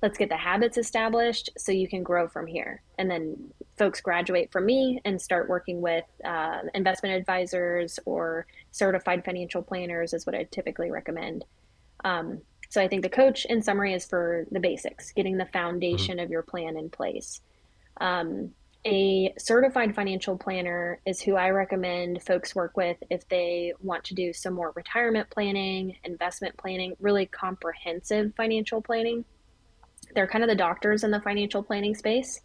let's get the habits established so you can grow from here and then folks graduate from me and start working with uh, investment advisors or certified financial planners is what i typically recommend um, so I think the coach, in summary, is for the basics, getting the foundation mm-hmm. of your plan in place. Um, a certified financial planner is who I recommend folks work with if they want to do some more retirement planning, investment planning, really comprehensive financial planning. They're kind of the doctors in the financial planning space.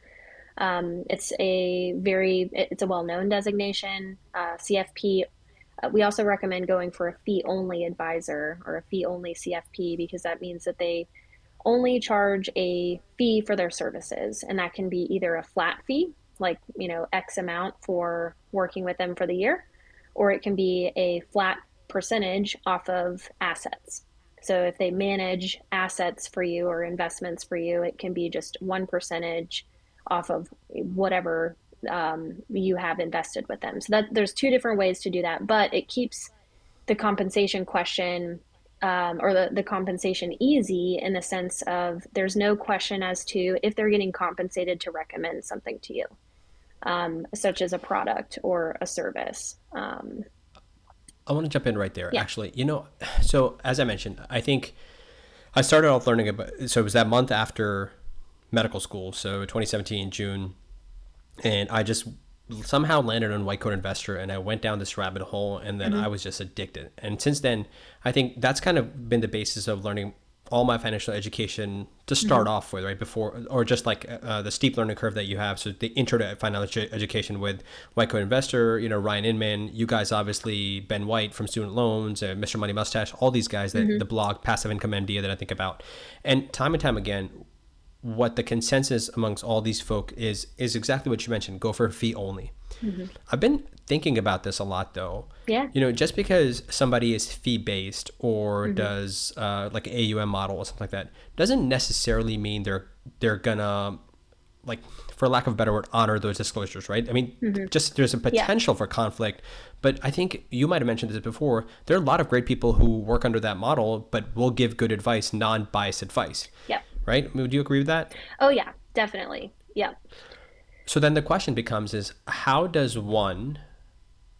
Um, it's a very it's a well-known designation. Uh, CFP uh, we also recommend going for a fee only advisor or a fee only CFP because that means that they only charge a fee for their services. And that can be either a flat fee, like, you know, X amount for working with them for the year, or it can be a flat percentage off of assets. So if they manage assets for you or investments for you, it can be just one percentage off of whatever um, you have invested with them. So that there's two different ways to do that, but it keeps the compensation question um, or the, the compensation easy in the sense of there's no question as to if they're getting compensated to recommend something to you, um, such as a product or a service. Um,
I want to jump in right there. Yeah. Actually, you know, so as I mentioned, I think I started off learning about. So it was that month after medical school, so 2017 June and I just somehow landed on White Coat Investor and I went down this rabbit hole and then mm-hmm. I was just addicted. And since then, I think that's kind of been the basis of learning all my financial education to start mm-hmm. off with, right? Before, or just like uh, the steep learning curve that you have. So the intro to financial education with White Coat Investor, you know, Ryan Inman, you guys obviously, Ben White from Student Loans, uh, Mr. Money Mustache, all these guys that mm-hmm. the blog Passive Income MD that I think about. And time and time again, what the consensus amongst all these folk is is exactly what you mentioned go for a fee only mm-hmm. i've been thinking about this a lot though
yeah
you know just because somebody is fee based or mm-hmm. does uh, like an aum model or something like that doesn't necessarily mean they're they're gonna like for lack of a better word honor those disclosures right i mean mm-hmm. just there's a potential yeah. for conflict but i think you might have mentioned this before there are a lot of great people who work under that model but will give good advice non-biased advice
yeah
right? Would you agree with that?
Oh yeah, definitely. Yeah.
So then the question becomes is how does one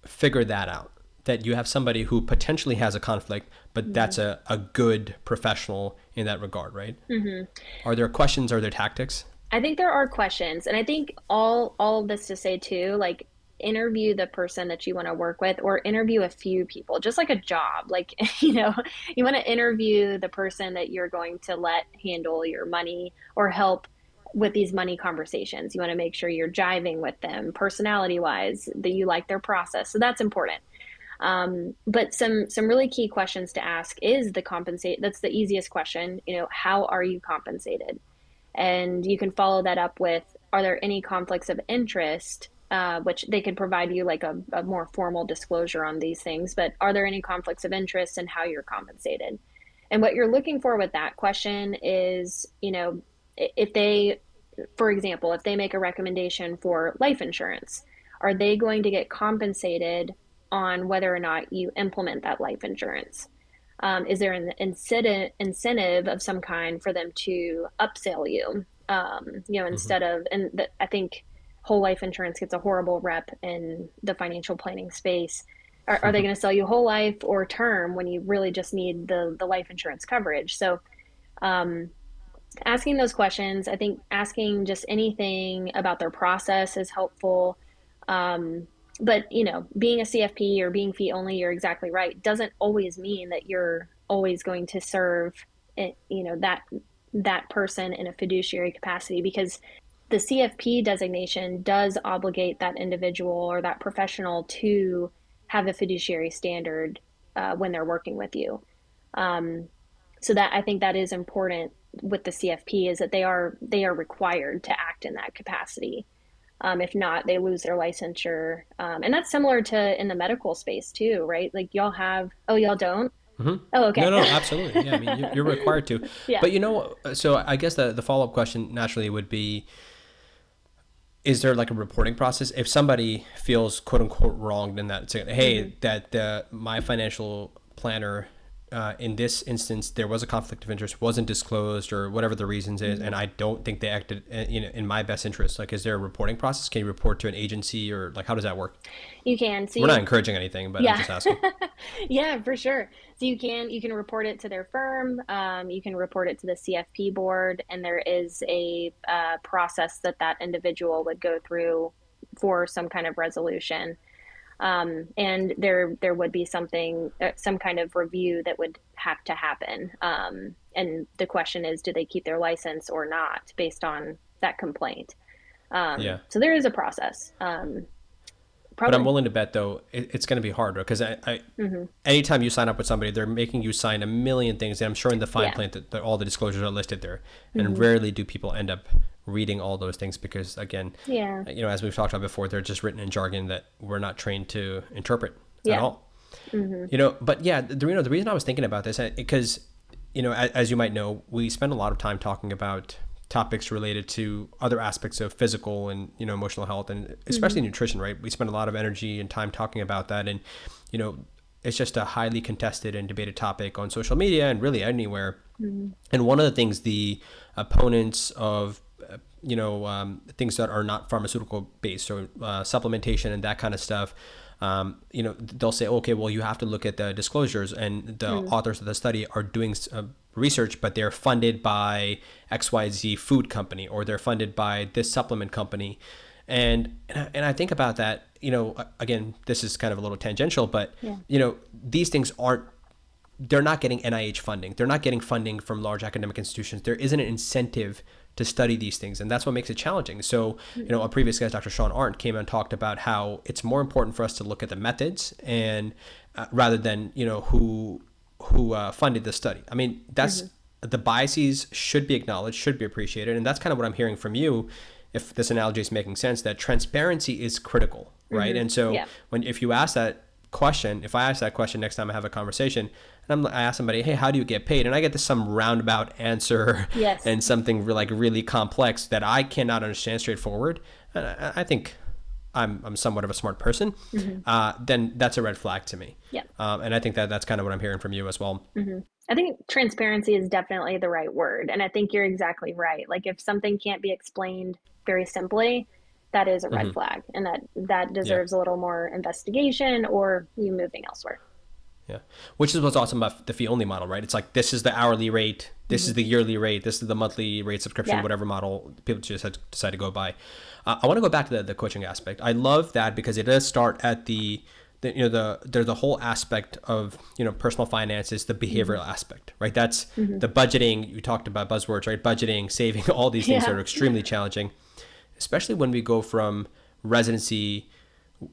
figure that out? That you have somebody who potentially has a conflict, but mm-hmm. that's a, a good professional in that regard, right? Mm-hmm. Are there questions? Are there tactics?
I think there are questions, and I think all all of this to say too, like interview the person that you want to work with or interview a few people just like a job like you know you want to interview the person that you're going to let handle your money or help with these money conversations you want to make sure you're jiving with them personality wise that you like their process so that's important um, but some some really key questions to ask is the compensate that's the easiest question you know how are you compensated and you can follow that up with are there any conflicts of interest uh, which they could provide you like a, a, more formal disclosure on these things. But are there any conflicts of interest and how you're compensated? And what you're looking for with that question is, you know, if they, for example, if they make a recommendation for life insurance, are they going to get compensated on whether or not you implement that life insurance? Um, is there an incentive, incentive of some kind for them to upsell you Um, you know, instead mm-hmm. of and the, I think whole life insurance gets a horrible rep in the financial planning space. Are, are they mm-hmm. going to sell you whole life or term when you really just need the the life insurance coverage? So, um, asking those questions, I think asking just anything about their process is helpful. Um, but you know, being a CFP or being fee only, you're exactly right. Doesn't always mean that you're always going to serve, it, you know, that that person in a fiduciary capacity because the CFP designation does obligate that individual or that professional to have a fiduciary standard uh, when they're working with you. Um, so that I think that is important with the CFP is that they are they are required to act in that capacity. Um, if not, they lose their licensure, um, and that's similar to in the medical space too, right? Like y'all have oh y'all don't.
Mm-hmm. Oh, okay. No, no, absolutely. Yeah, I mean, you're required to. yeah. But you know, so I guess the the follow up question naturally would be, is there like a reporting process if somebody feels quote unquote wronged in that, say, hey, mm-hmm. that uh, my financial planner uh, in this instance there was a conflict of interest wasn't disclosed or whatever the reasons is and mm-hmm. i don't think they acted in, uh, in my best interest. Like is there a reporting process? Can you report to an agency or like how does that work?
You can so
we're not encouraging anything but yeah. i'm just asking.
Yeah for sure. So you can you can report it to their firm um, you can report it to the cfp board and there is a uh, process that that individual would go through for some kind of resolution um, and there there would be something uh, some kind of review that would have to happen um, and the question is do they keep their license or not based on that complaint um, yeah. so there is a process um,
Probably. But I'm willing to bet though it, it's going to be harder because I, I mm-hmm. anytime you sign up with somebody, they're making you sign a million things. And I'm sure in the fine yeah. print that, that, all the disclosures are listed there, and mm-hmm. rarely do people end up reading all those things because again,
yeah,
you know, as we've talked about before, they're just written in jargon that we're not trained to interpret yeah. at all. Mm-hmm. You know, but yeah, the, you know, the reason I was thinking about this because you know, as, as you might know, we spend a lot of time talking about topics related to other aspects of physical and you know emotional health and especially mm-hmm. nutrition right we spend a lot of energy and time talking about that and you know it's just a highly contested and debated topic on social media and really anywhere mm-hmm. and one of the things the opponents of you know um, things that are not pharmaceutical based so uh, supplementation and that kind of stuff um, you know they'll say okay well you have to look at the disclosures and the mm. authors of the study are doing uh, research, but they're funded by XYZ food company or they're funded by this supplement company. And, and I think about that, you know, again, this is kind of a little tangential, but, yeah. you know, these things aren't, they're not getting NIH funding. They're not getting funding from large academic institutions. There isn't an incentive to study these things. And that's what makes it challenging. So, you know, a previous guest, Dr. Sean Arndt, came and talked about how it's more important for us to look at the methods and uh, rather than, you know, who who uh, funded the study. I mean, that's mm-hmm. the biases should be acknowledged, should be appreciated, and that's kind of what I'm hearing from you. If this analogy is making sense, that transparency is critical, right? Mm-hmm. And so, yeah. when if you ask that question, if I ask that question next time I have a conversation, and I'm, I ask somebody, "Hey, how do you get paid?" and I get this some roundabout answer
yes.
and something like really complex that I cannot understand straightforward, I, I think I'm, I'm somewhat of a smart person, mm-hmm. uh, then that's a red flag to me.
Yeah.
Um, and I think that that's kind of what I'm hearing from you as well.
Mm-hmm. I think transparency is definitely the right word. And I think you're exactly right. Like if something can't be explained very simply, that is a red mm-hmm. flag and that that deserves yeah. a little more investigation or you moving elsewhere.
Yeah. Which is what's awesome about the fee only model, right? It's like this is the hourly rate, this mm-hmm. is the yearly rate, this is the monthly rate subscription, yeah. whatever model people just decide to go by. Uh, I want to go back to the, the coaching aspect. I love that because it does start at the, the you know the there's the whole aspect of you know personal finances, the behavioral mm-hmm. aspect, right? That's mm-hmm. the budgeting. You talked about buzzwords, right? Budgeting, saving, all these things yeah. are extremely challenging, especially when we go from residency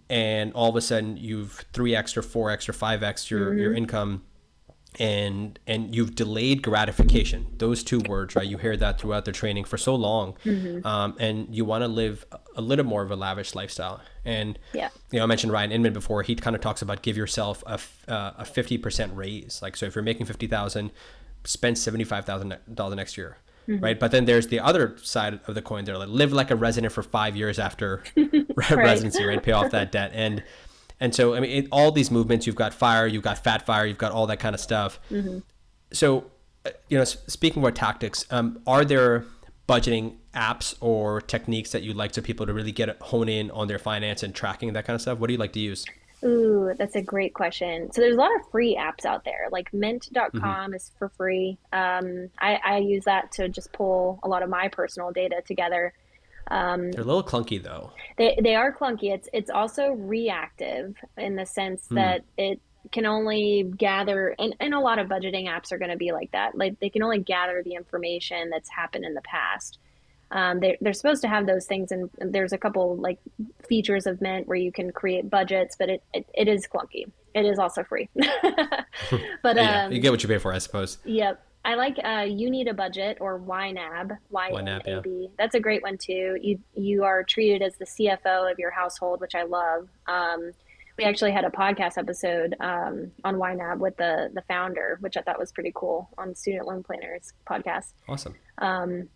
and all of a sudden you've three extra, four extra, five extra your, mm-hmm. your income and and you've delayed gratification. Those two words right you hear that throughout the training for so long mm-hmm. um, and you want to live a little more of a lavish lifestyle. And
yeah.
you know i mentioned ryan inman before he kind of talks about give yourself a, uh, a 50% raise. Like so if you're making 50000 spend $75000 next year Mm-hmm. right? But then there's the other side of the coin there, like live like a resident for five years after right. residency, right? Pay off that debt. And and so I mean, it, all these movements, you've got fire, you've got fat fire, you've got all that kind of stuff. Mm-hmm. So, uh, you know, speaking about tactics, um, are there budgeting apps or techniques that you'd like to people to really get hone in on their finance and tracking that kind of stuff? What do you like to use?
Ooh, that's a great question. So there's a lot of free apps out there. Like mint.com mm-hmm. is for free. Um, I, I, use that to just pull a lot of my personal data together.
Um, They're a little clunky though.
They, they are clunky. It's, it's also reactive in the sense mm. that it can only gather, and, and a lot of budgeting apps are going to be like that. Like they can only gather the information that's happened in the past. Um, they, they're supposed to have those things, and there's a couple like features of Mint where you can create budgets, but it, it, it is clunky. It is also free.
but yeah, um, you get what you pay for, I suppose.
Yep. I like uh, you need a budget or YNAB. YNAB, yeah. That's a great one too. You you are treated as the CFO of your household, which I love. Um, we actually had a podcast episode um, on YNAB with the the founder, which I thought was pretty cool on Student Loan Planners podcast.
Awesome.
Um,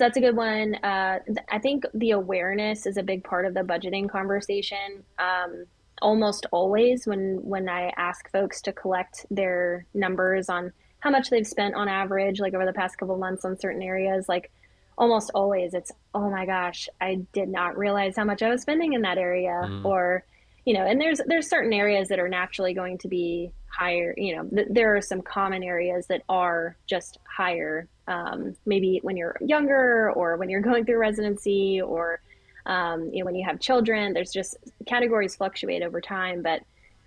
so that's a good one. Uh, I think the awareness is a big part of the budgeting conversation. Um, almost always, when when I ask folks to collect their numbers on how much they've spent on average, like over the past couple months on certain areas, like almost always it's, oh my gosh, I did not realize how much I was spending in that area, mm. or you know, and there's there's certain areas that are naturally going to be higher. You know, th- there are some common areas that are just higher um, maybe when you're younger or when you're going through residency or um, you know when you have children there's just categories fluctuate over time but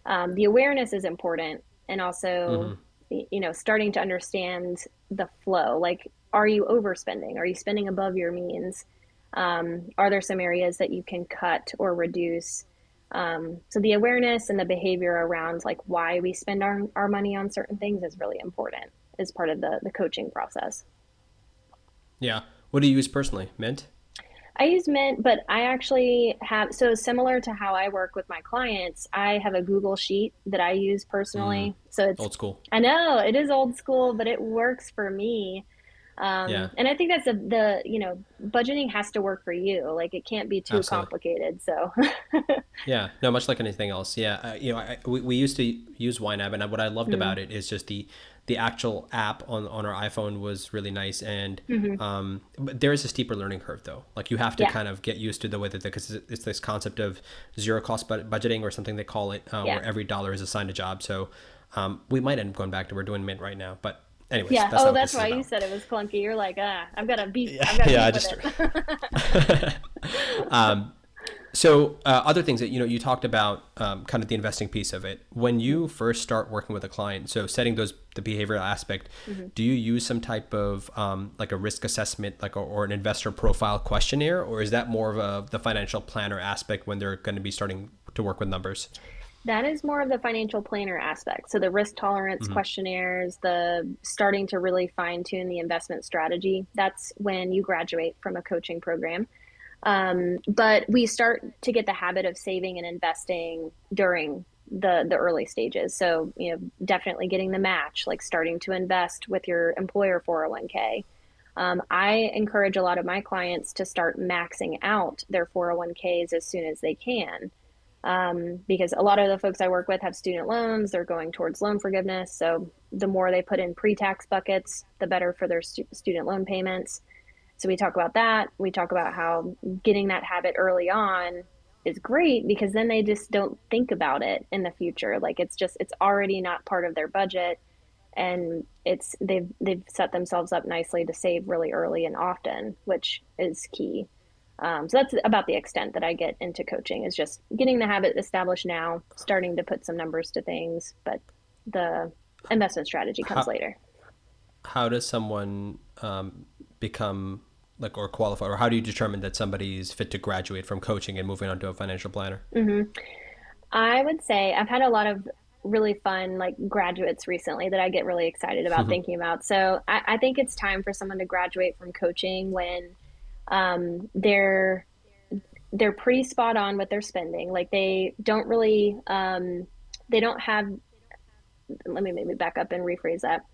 um, the awareness is important and also mm-hmm. you know starting to understand the flow like are you overspending are you spending above your means um, are there some areas that you can cut or reduce um, so the awareness and the behavior around like why we spend our, our money on certain things is really important as part of the, the coaching process
yeah. What do you use personally? Mint?
I use Mint, but I actually have so similar to how I work with my clients. I have a Google Sheet that I use personally. Mm, so it's
old school.
I know it is old school, but it works for me. Um, yeah. And I think that's a, the you know budgeting has to work for you. Like it can't be too Absolutely. complicated. So.
yeah. No. Much like anything else. Yeah. Uh, you know, I, we, we used to use YNAB, and what I loved mm. about it is just the the actual app on, on our iPhone was really nice. And mm-hmm. um, but there is a steeper learning curve though. Like you have to yeah. kind of get used to the way that because it's this concept of zero cost budgeting or something they call it, uh, yeah. where every dollar is assigned a job. So um, we might end up going back to we're doing Mint right now, but anyways.
Yeah. That's oh, that's why you said it was clunky. You're like, ah, I've got to beat. Yeah. I've got yeah,
I just. um, so uh, other things that you know you talked about um, kind of the investing piece of it when you first start working with a client so setting those the behavioral aspect mm-hmm. do you use some type of um, like a risk assessment like a, or an investor profile questionnaire or is that more of a the financial planner aspect when they're going to be starting to work with numbers
that is more of the financial planner aspect so the risk tolerance mm-hmm. questionnaires the starting to really fine tune the investment strategy that's when you graduate from a coaching program um, but we start to get the habit of saving and investing during the the early stages. So you know, definitely getting the match, like starting to invest with your employer 401k. Um, I encourage a lot of my clients to start maxing out their 401ks as soon as they can. Um, because a lot of the folks I work with have student loans, they're going towards loan forgiveness. So the more they put in pre tax buckets, the better for their stu- student loan payments. So we talk about that. We talk about how getting that habit early on is great because then they just don't think about it in the future. Like it's just it's already not part of their budget and it's they've they've set themselves up nicely to save really early and often, which is key. Um, so that's about the extent that I get into coaching is just getting the habit established now, starting to put some numbers to things, but the investment strategy comes
how,
later.
How does someone um, become like or qualify or how do you determine that somebody is fit to graduate from coaching and moving on to a financial planner
mm-hmm. i would say i've had a lot of really fun like graduates recently that i get really excited about mm-hmm. thinking about so I, I, think it's time for someone to graduate from coaching when um, they're they're pretty spot on with their spending. Like they don't really um, they don't have let me maybe back up and rephrase that.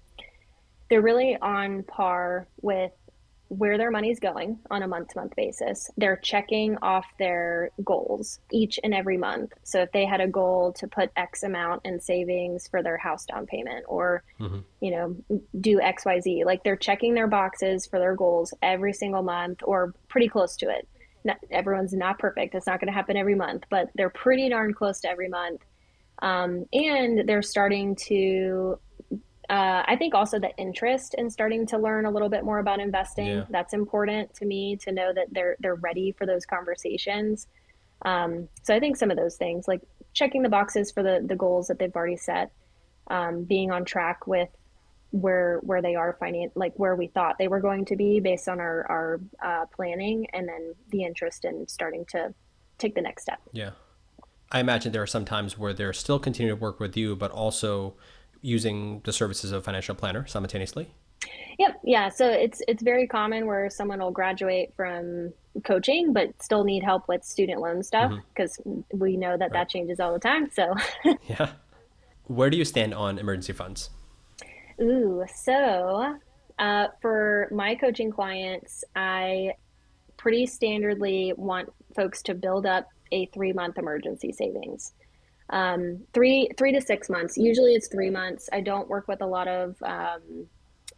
They're really on par with where their money's going on a month to month basis. They're checking off their goals each and every month. So if they had a goal to put X amount in savings for their house down payment or, mm-hmm. you know, do XYZ, like they're checking their boxes for their goals every single month or pretty close to it. Not, everyone's not perfect. It's not going to happen every month, but they're pretty darn close to every month. Um, and they're starting to uh, I think also the interest in starting to learn a little bit more about investing. Yeah. That's important to me to know that they're they're ready for those conversations. Um, so I think some of those things, like checking the boxes for the the goals that they've already set, um, being on track with where where they are finding like where we thought they were going to be based on our our uh, planning, and then the interest in starting to take the next step.
Yeah, I imagine there are some times where they're still continuing to work with you, but also using the services of financial planner simultaneously?
Yep. Yeah. So it's it's very common where someone will graduate from coaching but still need help with student loan stuff because mm-hmm. we know that right. that changes all the time. So
yeah. Where do you stand on emergency funds?
Ooh, so uh, for my coaching clients, I pretty standardly want folks to build up a three month emergency savings um, three three to six months. Usually it's three months. I don't work with a lot of um,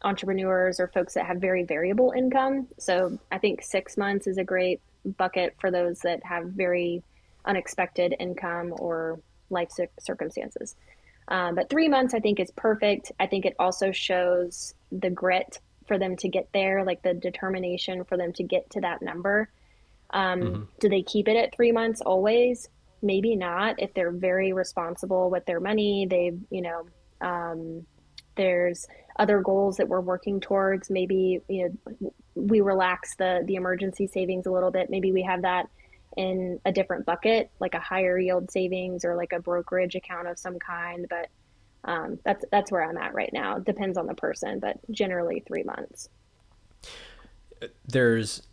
entrepreneurs or folks that have very variable income. So I think six months is a great bucket for those that have very unexpected income or life circumstances. Um, but three months I think is perfect. I think it also shows the grit for them to get there, like the determination for them to get to that number. Um, mm-hmm. Do they keep it at three months always? Maybe not if they're very responsible with their money they you know um, there's other goals that we're working towards. Maybe you know we relax the the emergency savings a little bit. Maybe we have that in a different bucket like a higher yield savings or like a brokerage account of some kind but um, that's that's where i'm at right now. It depends on the person but generally three months.
There's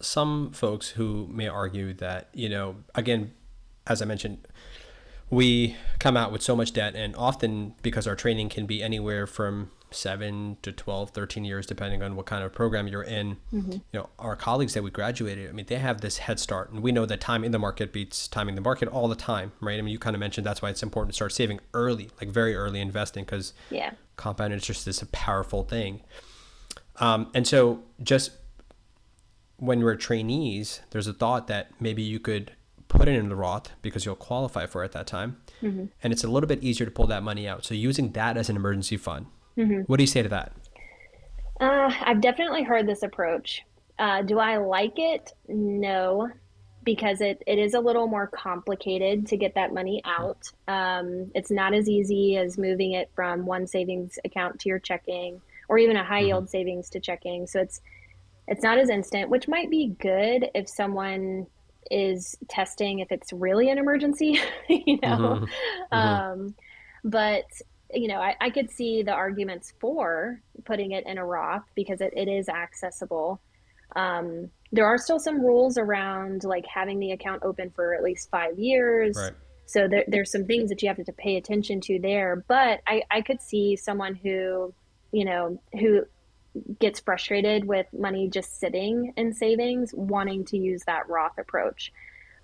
some folks who may argue that you know again as I mentioned, we come out with so much debt and often because our training can be anywhere from 7 to 12 13 years depending on what kind of program you're in. Mm-hmm. you know our colleagues that we graduated i mean they have this head start and we know that time in the market beats timing the market all the time right? I mean you kind of mentioned that's why it's important to start saving early like very early investing because
yeah.
compound interest is a powerful thing. Um, and so just when we're trainees there's a thought that maybe you could put it in the Roth because you'll qualify for it at that time. Mm-hmm. And it's a little bit easier to pull that money out. So using that as an emergency fund. Mm-hmm. What do you say to that?
Uh, I've definitely heard this approach. Uh, do I like it? No, because it, it is a little more complicated to get that money out. Um, it's not as easy as moving it from one savings account to your checking or even a high yield mm-hmm. savings to checking. So it's it's not as instant, which might be good if someone is testing if it's really an emergency, you know. Mm-hmm. Mm-hmm. Um, but you know, I, I, could see the arguments for putting it in a Roth because it, it is accessible. Um, there are still some rules around like having the account open for at least five years. Right. So there, there's some things that you have to pay attention to there. But I, I could see someone who, you know, who gets frustrated with money just sitting in savings, wanting to use that Roth approach.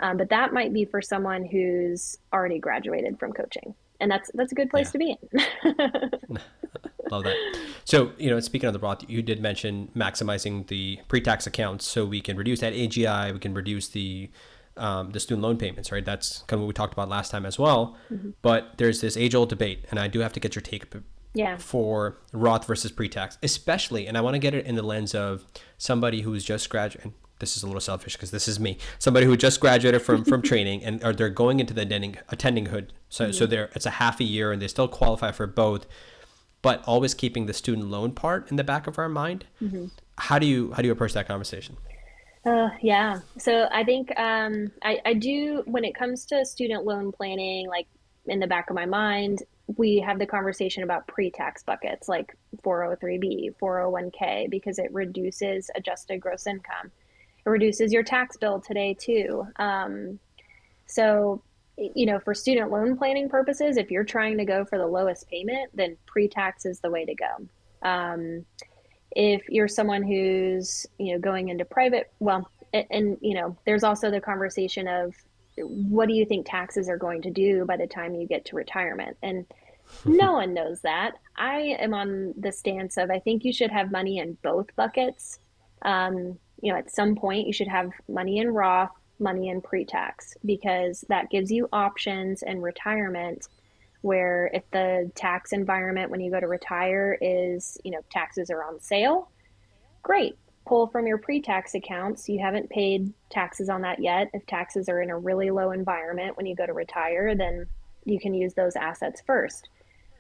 Um, but that might be for someone who's already graduated from coaching, and that's that's a good place yeah. to be
in. Love that. So, you know, speaking of the Roth, you did mention maximizing the pre-tax accounts so we can reduce that AGI, we can reduce the um, the student loan payments, right? That's kind of what we talked about last time as well. Mm-hmm. But there's this age-old debate, and I do have to get your take
yeah.
for Roth versus pre-tax, especially, and I want to get it in the lens of somebody who's just graduated. This is a little selfish because this is me. Somebody who just graduated from from training and or they're going into the attending attending hood. So mm-hmm. so they're it's a half a year and they still qualify for both, but always keeping the student loan part in the back of our mind. Mm-hmm. How do you how do you approach that conversation?
Uh, yeah. So I think um, I, I do when it comes to student loan planning, like in the back of my mind, we have the conversation about pre-tax buckets like 403b 401k because it reduces adjusted gross income. It reduces your tax bill today too. Um, so you know for student loan planning purposes if you're trying to go for the lowest payment then pre-tax is the way to go. Um, if you're someone who's you know going into private well and, and, you know there's also the conversation of what do you think taxes are going to do by the time you get to retirement? And no one knows that. I am on the stance of i think you should have money in both buckets. Um, you know at some point you should have money in roth money in pre-tax because that gives you options in retirement where if the tax environment when you go to retire is, you know, taxes are on sale, great. Pull from your pre-tax accounts. You haven't paid taxes on that yet. If taxes are in a really low environment when you go to retire, then you can use those assets first.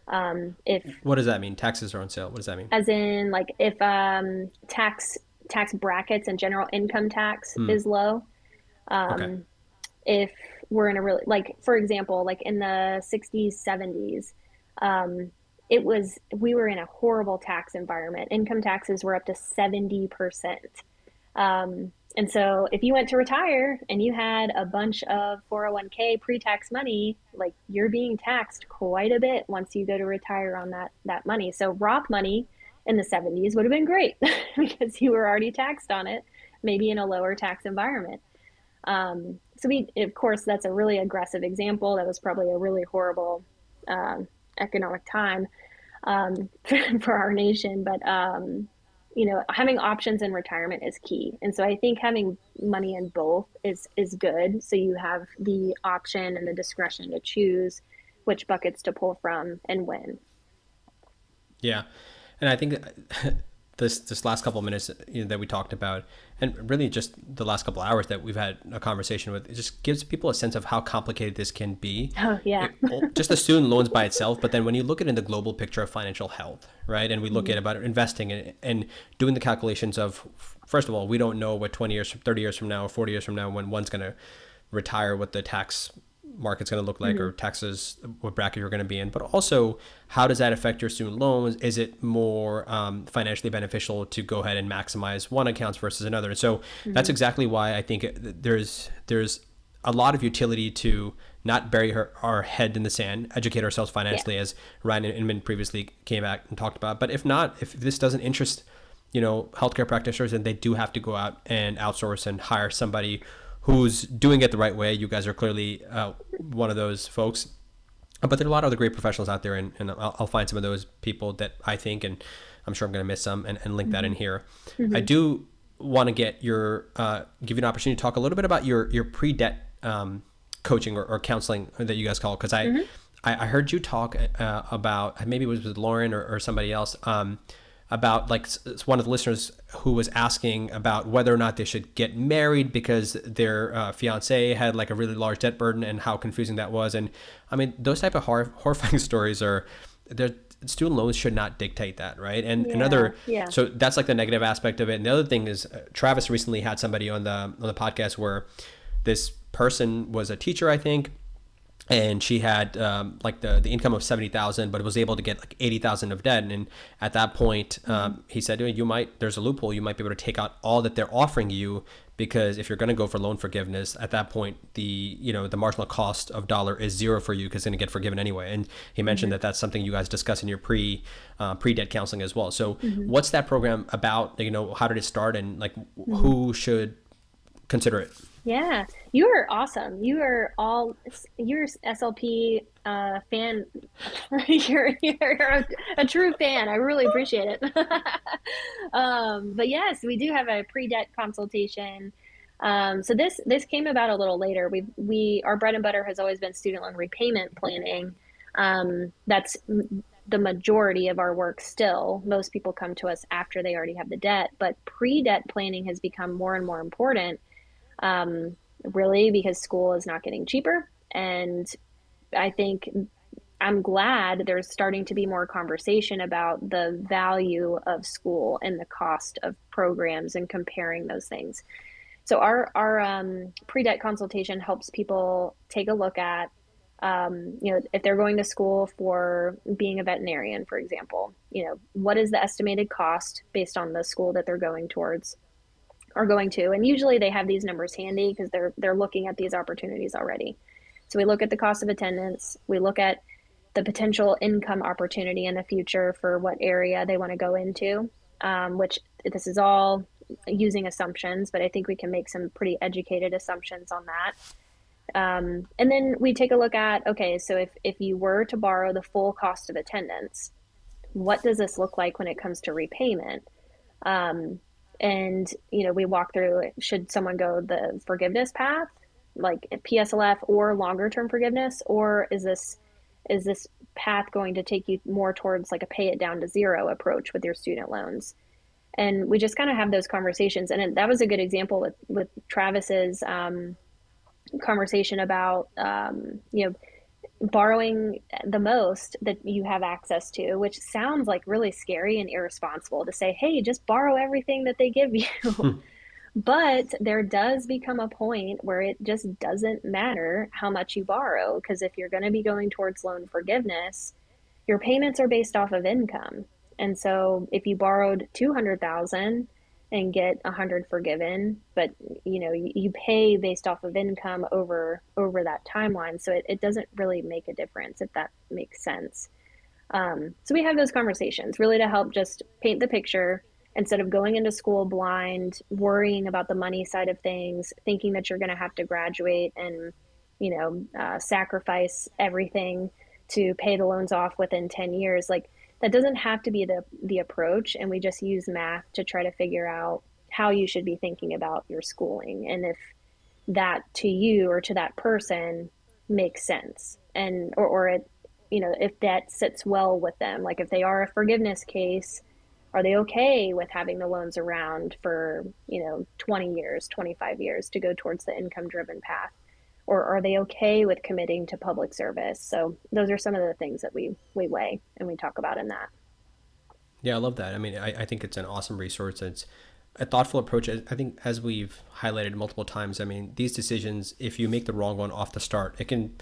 Um, if
what does that mean? Taxes are on sale. What does that mean?
As in, like if um, tax tax brackets and general income tax hmm. is low. Um, okay. If were in a really like for example like in the 60s 70s um, it was we were in a horrible tax environment. Income taxes were up to 70% um, and so if you went to retire and you had a bunch of 401k pre-tax money like you're being taxed quite a bit once you go to retire on that that money. So roth money in the 70s would have been great because you were already taxed on it maybe in a lower tax environment. Um, so we, of course, that's a really aggressive example. That was probably a really horrible um, economic time um, for our nation. But um, you know, having options in retirement is key, and so I think having money in both is is good. So you have the option and the discretion to choose which buckets to pull from and when.
Yeah, and I think this this last couple of minutes you know, that we talked about, and really just the last couple of hours that we've had a conversation with, it just gives people a sense of how complicated this can be.
Oh yeah.
it, just the student loans by itself, but then when you look at it in the global picture of financial health, right, and we look mm-hmm. at about investing and, and doing the calculations of, first of all, we don't know what 20 years, 30 years from now, or 40 years from now, when one's going to retire, what the tax market's going to look like mm-hmm. or taxes what bracket you're going to be in but also how does that affect your student loans is it more um, financially beneficial to go ahead and maximize one accounts versus another and so mm-hmm. that's exactly why i think there's there's a lot of utility to not bury her, our head in the sand educate ourselves financially yeah. as ryan and inman previously came back and talked about but if not if this doesn't interest you know healthcare practitioners then they do have to go out and outsource and hire somebody who's doing it the right way. You guys are clearly uh, one of those folks. But there are a lot of other great professionals out there, and, and I'll, I'll, find some of those people that I think, and I'm sure I'm going to miss some, and, and link mm-hmm. that in mm-hmm. here. Mm-hmm. I do want to get your uh, give you an opportunity to talk a little bit about your your pre debt um, coaching or, or, counseling that you guys call because I, mm-hmm. I, I heard you talk uh, about maybe it was with Lauren or, or somebody else. Um, about like one of the listeners who was asking about whether or not they should get married because their uh, fiance had like a really large debt burden and how confusing that was. And i mean those type of hor- horrifying stories are their student loans should not dictate that right? And yeah, another yeah. so that's like the negative aspect of it. And the other thing is uh, travis recently had somebody on the on the podcast where this person was a teacher i think and she had um, like the, the income of 70,000 but was able to get like 80,000 of debt. And at that point um, he said you might there's a loophole. You might be able to take out all that they're offering you because if you're going to go for loan forgiveness at that point the you know the marginal cost of dollar is zero for you because it's going to get forgiven anyway. And he mentioned mm-hmm. that that's something you guys discuss in your pre uh, pre debt counseling as well. So mm-hmm. what's that program about? You know how did it start and like mm-hmm. who should consider it?
Yeah, you are awesome. You are all you're SLP uh, fan. you're you're a, a, true fan. I really appreciate it. um, but yes, we do have a pre-debt consultation. Um, so this this came about a little later. We we our bread and butter has always been student loan repayment planning. Um, that's the majority of our work still. Most people come to us after they already have the debt, but pre-debt planning has become more and more important um, really because school is not getting cheaper. And I think I'm glad there's starting to be more conversation about the value of school and the cost of programs and comparing those things. So our our um, pre-debt consultation helps people take a look at, um, you know, if they're going to school for being a veterinarian, for example, you know, what is the estimated cost based on the school that they're going towards? Are going to and usually they have these numbers handy because they're they're looking at these opportunities already so we look at the cost of attendance we look at the potential income opportunity in the future for what area they want to go into um, which this is all using assumptions, but I think we can make some pretty educated assumptions on that. Um, and then we take a look at okay, so if, if you were to borrow the full cost of attendance, what does this look like when it comes to repayment? Um, and you know, we walk through should someone go the forgiveness path, like PSLF or longer term forgiveness, or is this is this path going to take you more towards like a pay it down to zero approach with your student loans? And we just kind of have those conversations, and that was a good example with with Travis's um, conversation about um, you know borrowing the most that you have access to, which sounds like really scary and irresponsible to say, hey, just borrow everything that they give you. Hmm. but there does become a point where it just doesn't matter how much you borrow because if you're going to be going towards loan forgiveness, your payments are based off of income. And so if you borrowed 200,000 and get a hundred forgiven, but you know you, you, pay based off of income over over that timeline, so it, it doesn't really make a difference if that makes sense. Um, so we have those conversations really to help just paint the picture instead of going into school blind, worrying about the money side of things, thinking that you're going to have to graduate and you know uh, sacrifice everything to pay the loans off within 10 years like that doesn't have to be the the approach and we just use math to try to figure out how you should be thinking about your schooling and if that to you or to that person makes sense. And or, or it you know if that sits well with them like if they are a forgiveness case are they okay with having the loans around for you know 20 years 25 years to go towards the income driven path or are they okay with committing to public service? So those are some of the things that we we weigh and we talk about in that.
Yeah, I love that. I mean, I, I think it's an awesome resource. It's a thoughtful approach. I think as we've highlighted multiple times, I mean, these decisions, if you make the wrong one off the start, it can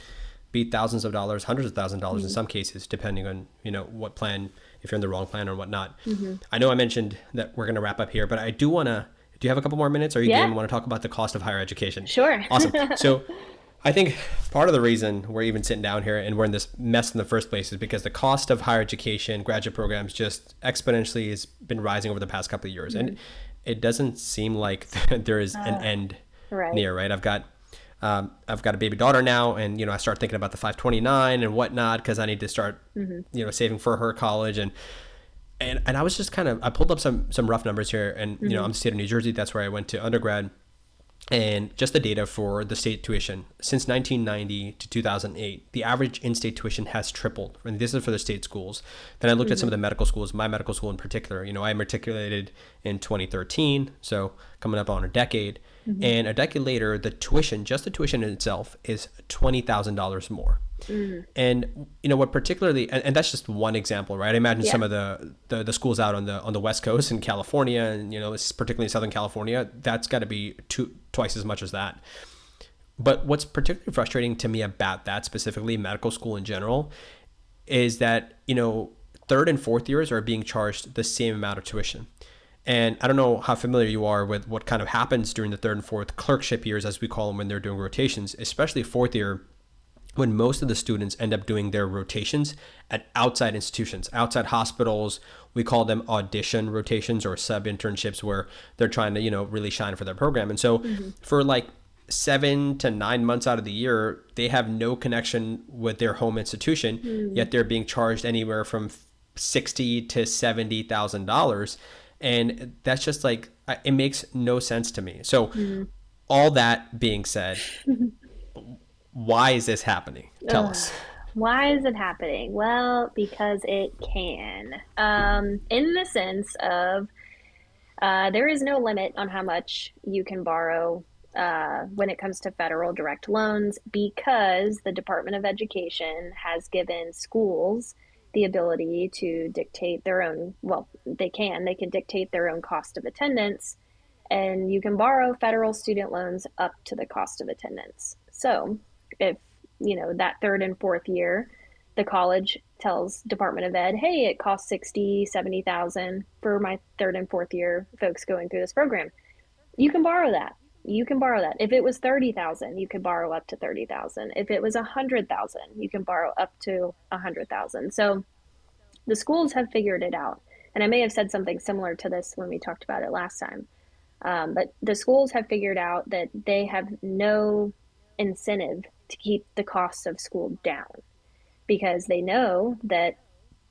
be thousands of dollars, hundreds of thousands of dollars mm-hmm. in some cases, depending on you know what plan, if you're in the wrong plan or whatnot. Mm-hmm. I know I mentioned that we're going to wrap up here, but I do want to. Do you have a couple more minutes? Or you yeah. game? Want to talk about the cost of higher education?
Sure.
Awesome. So I think part of the reason we're even sitting down here and we're in this mess in the first place is because the cost of higher education, graduate programs, just exponentially has been rising over the past couple of years, mm-hmm. and it doesn't seem like there is uh, an end right. near. Right? I've got um, I've got a baby daughter now, and you know I start thinking about the 529 and whatnot because I need to start mm-hmm. you know saving for her college and. And, and I was just kind of I pulled up some some rough numbers here and mm-hmm. you know mm-hmm. I'm the state of New Jersey that's where I went to undergrad and just the data for the state tuition since 1990 to 2008 the average in-state tuition has tripled and this is for the state schools then i looked mm-hmm. at some of the medical schools my medical school in particular you know i matriculated in 2013 so coming up on a decade mm-hmm. and a decade later the tuition just the tuition in itself is $20000 more Mm-hmm. And you know what particularly and, and, that's just one example, right? I imagine yeah. some of the, the, the schools out on the on the West Coast in California and you know, particularly in Southern California, that's got to be two twice as much as that. But what's particularly frustrating to me about that specifically medical school in general is that, you know, third and fourth years are being charged the same amount of tuition. And I don't know how familiar you are with what kind of happens during the third and fourth clerkship years, as we call them when they're doing rotations, especially fourth year when most of the students end up doing their rotations at outside institutions, outside hospitals. We call them audition rotations or sub internships where they're trying to, you know, really shine for their program. And so mm-hmm. for like seven to nine months out of the year, they have no connection with their home institution, mm-hmm. yet they're being charged anywhere from sixty to seventy thousand dollars. And that's just like it makes no sense to me. So mm-hmm. all that being said, why is this happening? Tell Ugh. us.
Why is it happening? Well, because it can. Um, in the sense of uh, there is no limit on how much you can borrow uh, when it comes to federal direct loans because the Department of Education has given schools the ability to dictate their own, well, they can, they can dictate their own cost of attendance, and you can borrow federal student loans up to the cost of attendance. So if you know that third and fourth year the college tells department of ed hey it costs 60 70000 for my third and fourth year folks going through this program. You can borrow that. You can borrow that. If it was 30000 you could borrow up to 30000 if it was 100000 you can borrow up to 100000 so the schools have figured it out. And I may have said something similar to this when we talked about it last time. Um, but the schools have figured out that they have no incentive to keep the costs of school down because they know that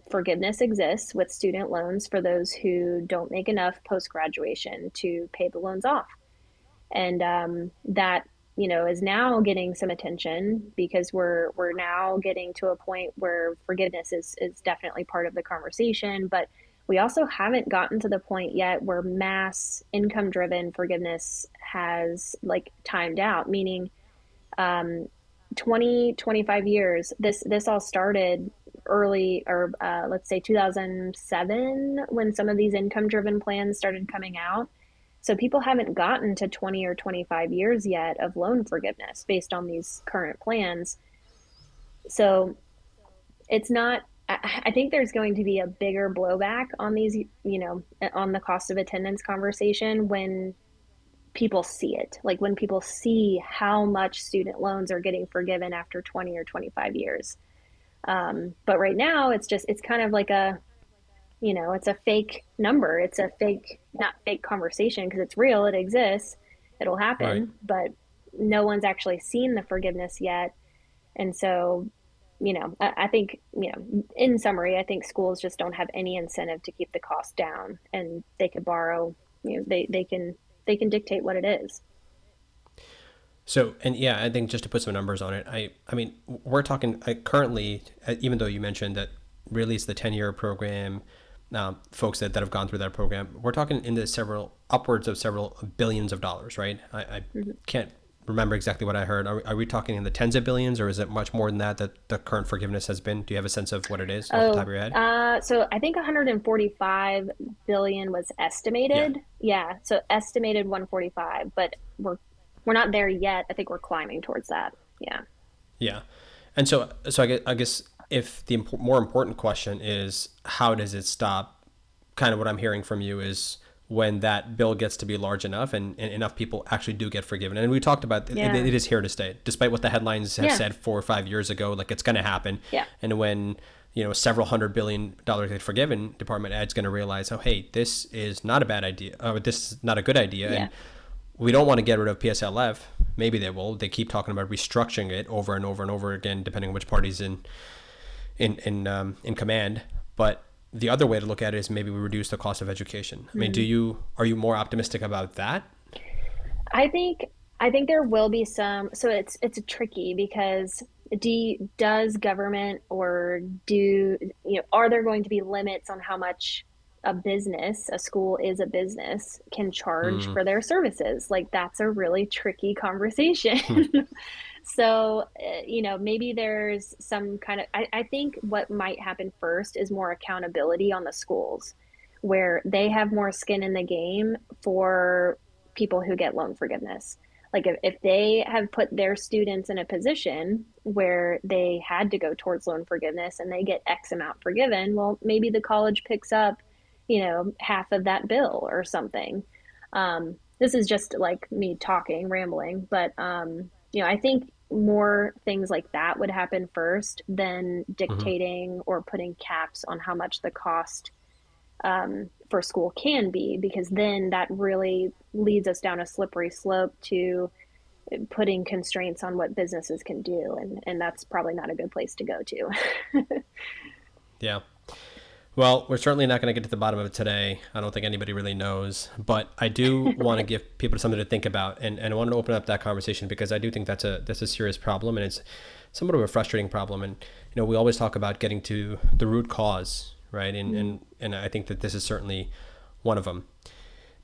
forgiveness exists with student loans for those who don't make enough post graduation to pay the loans off. And um, that you know is now getting some attention because we're we're now getting to a point where forgiveness is is definitely part of the conversation but we also haven't gotten to the point yet where mass income driven forgiveness has like timed out meaning um, 20 25 years. This this all started early or uh, let's say 2007 when some of these income driven plans started coming out. So people haven't gotten to 20 or 25 years yet of loan forgiveness based on these current plans. So it's not I think there's going to be a bigger blowback on these, you know, on the cost of attendance conversation when people see it. Like when people see how much student loans are getting forgiven after 20 or 25 years. Um, but right now it's just it's kind of like a you know it's a fake number. It's a fake not fake conversation because it's real it exists it'll happen right. but no one's actually seen the forgiveness yet. And so you know I, I think you know in summary i think schools just don't have any incentive to keep the cost down and they could borrow you know they, they can they can dictate what it is.
So, and yeah, I think just to put some numbers on it, I, I mean, we're talking I, currently, uh, even though you mentioned that really it's the 10 year program, um, folks that, that have gone through that program, we're talking in the several, upwards of several billions of dollars, right? I, I mm-hmm. can't remember exactly what I heard. Are, are, we talking in the tens of billions, or is it much more than that that the current forgiveness has been? Do you have a sense of what it is off
oh,
the top of your head?
Uh, so I think 145 billion was estimated. Yeah. yeah, so estimated 145, but we're we're not there yet. I think we're climbing towards that. Yeah.
Yeah, and so so I guess, I guess if the imp- more important question is how does it stop? Kind of what I'm hearing from you is when that bill gets to be large enough and, and enough people actually do get forgiven. And we talked about yeah. it, it is here to stay, despite what the headlines have yeah. said four or five years ago, like it's going to happen.
Yeah.
And when you know several hundred billion dollars get forgiven, Department Ed's going to realize, oh hey, this is not a bad idea, or this is not a good idea, yeah. and we don't want to get rid of PSLF. Maybe they will. They keep talking about restructuring it over and over and over again, depending on which party's in in in um, in command. But the other way to look at it is maybe we reduce the cost of education. I mean, do you are you more optimistic about that?
I think I think there will be some. So it's it's tricky because do does government or do you know are there going to be limits on how much a business, a school is a business, can charge mm. for their services? Like that's a really tricky conversation. So, uh, you know, maybe there's some kind of, I, I think what might happen first is more accountability on the schools where they have more skin in the game for people who get loan forgiveness. Like if, if they have put their students in a position where they had to go towards loan forgiveness and they get X amount forgiven, well, maybe the college picks up, you know, half of that bill or something. Um, this is just like me talking, rambling, but um, you know, I think more things like that would happen first than mm-hmm. dictating mm-hmm. or putting caps on how much the cost um, for school can be, because then that really leads us down a slippery slope to putting constraints on what businesses can do, and and that's probably not a good place to go to.
yeah. Well, we're certainly not going to get to the bottom of it today. I don't think anybody really knows, but I do want to give people something to think about, and, and I want to open up that conversation because I do think that's a that's a serious problem, and it's somewhat of a frustrating problem. And you know, we always talk about getting to the root cause, right? And mm-hmm. and and I think that this is certainly one of them.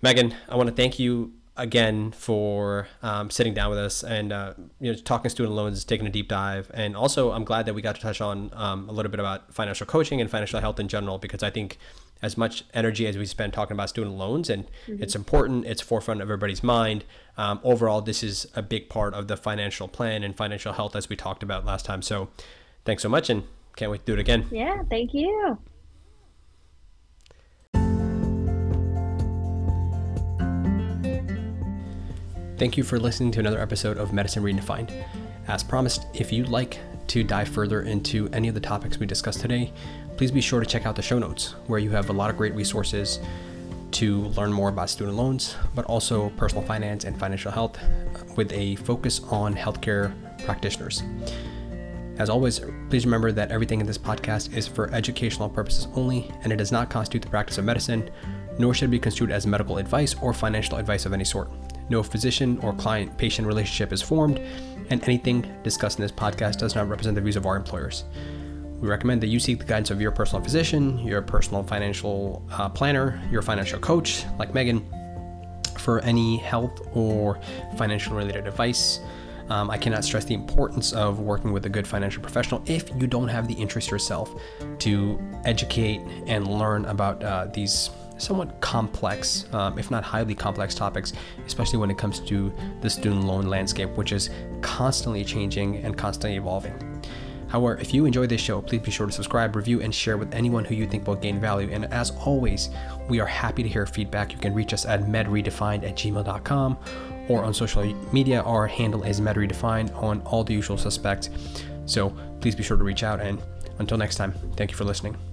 Megan, I want to thank you again for um, sitting down with us and uh, you know talking student loans, taking a deep dive, and also I'm glad that we got to touch on um, a little bit about financial coaching and financial health in general because I think as much energy as we spend talking about student loans and mm-hmm. it's important, it's forefront of everybody's mind. Um, overall, this is a big part of the financial plan and financial health as we talked about last time. So, thanks so much, and can't wait to do it again.
Yeah, thank you.
Thank you for listening to another episode of Medicine Redefined. As promised, if you'd like to dive further into any of the topics we discussed today, please be sure to check out the show notes where you have a lot of great resources to learn more about student loans, but also personal finance and financial health with a focus on healthcare practitioners. As always, please remember that everything in this podcast is for educational purposes only, and it does not constitute the practice of medicine, nor should it be construed as medical advice or financial advice of any sort. No physician or client patient relationship is formed, and anything discussed in this podcast does not represent the views of our employers. We recommend that you seek the guidance of your personal physician, your personal financial uh, planner, your financial coach, like Megan, for any health or financial related advice. Um, I cannot stress the importance of working with a good financial professional if you don't have the interest yourself to educate and learn about uh, these somewhat complex, um, if not highly complex topics, especially when it comes to the student loan landscape, which is constantly changing and constantly evolving. However, if you enjoy this show, please be sure to subscribe, review, and share with anyone who you think will gain value. And as always, we are happy to hear feedback. You can reach us at medredefined at gmail.com or on social media. Our handle is medredefined on all the usual suspects. So please be sure to reach out. And until next time, thank you for listening.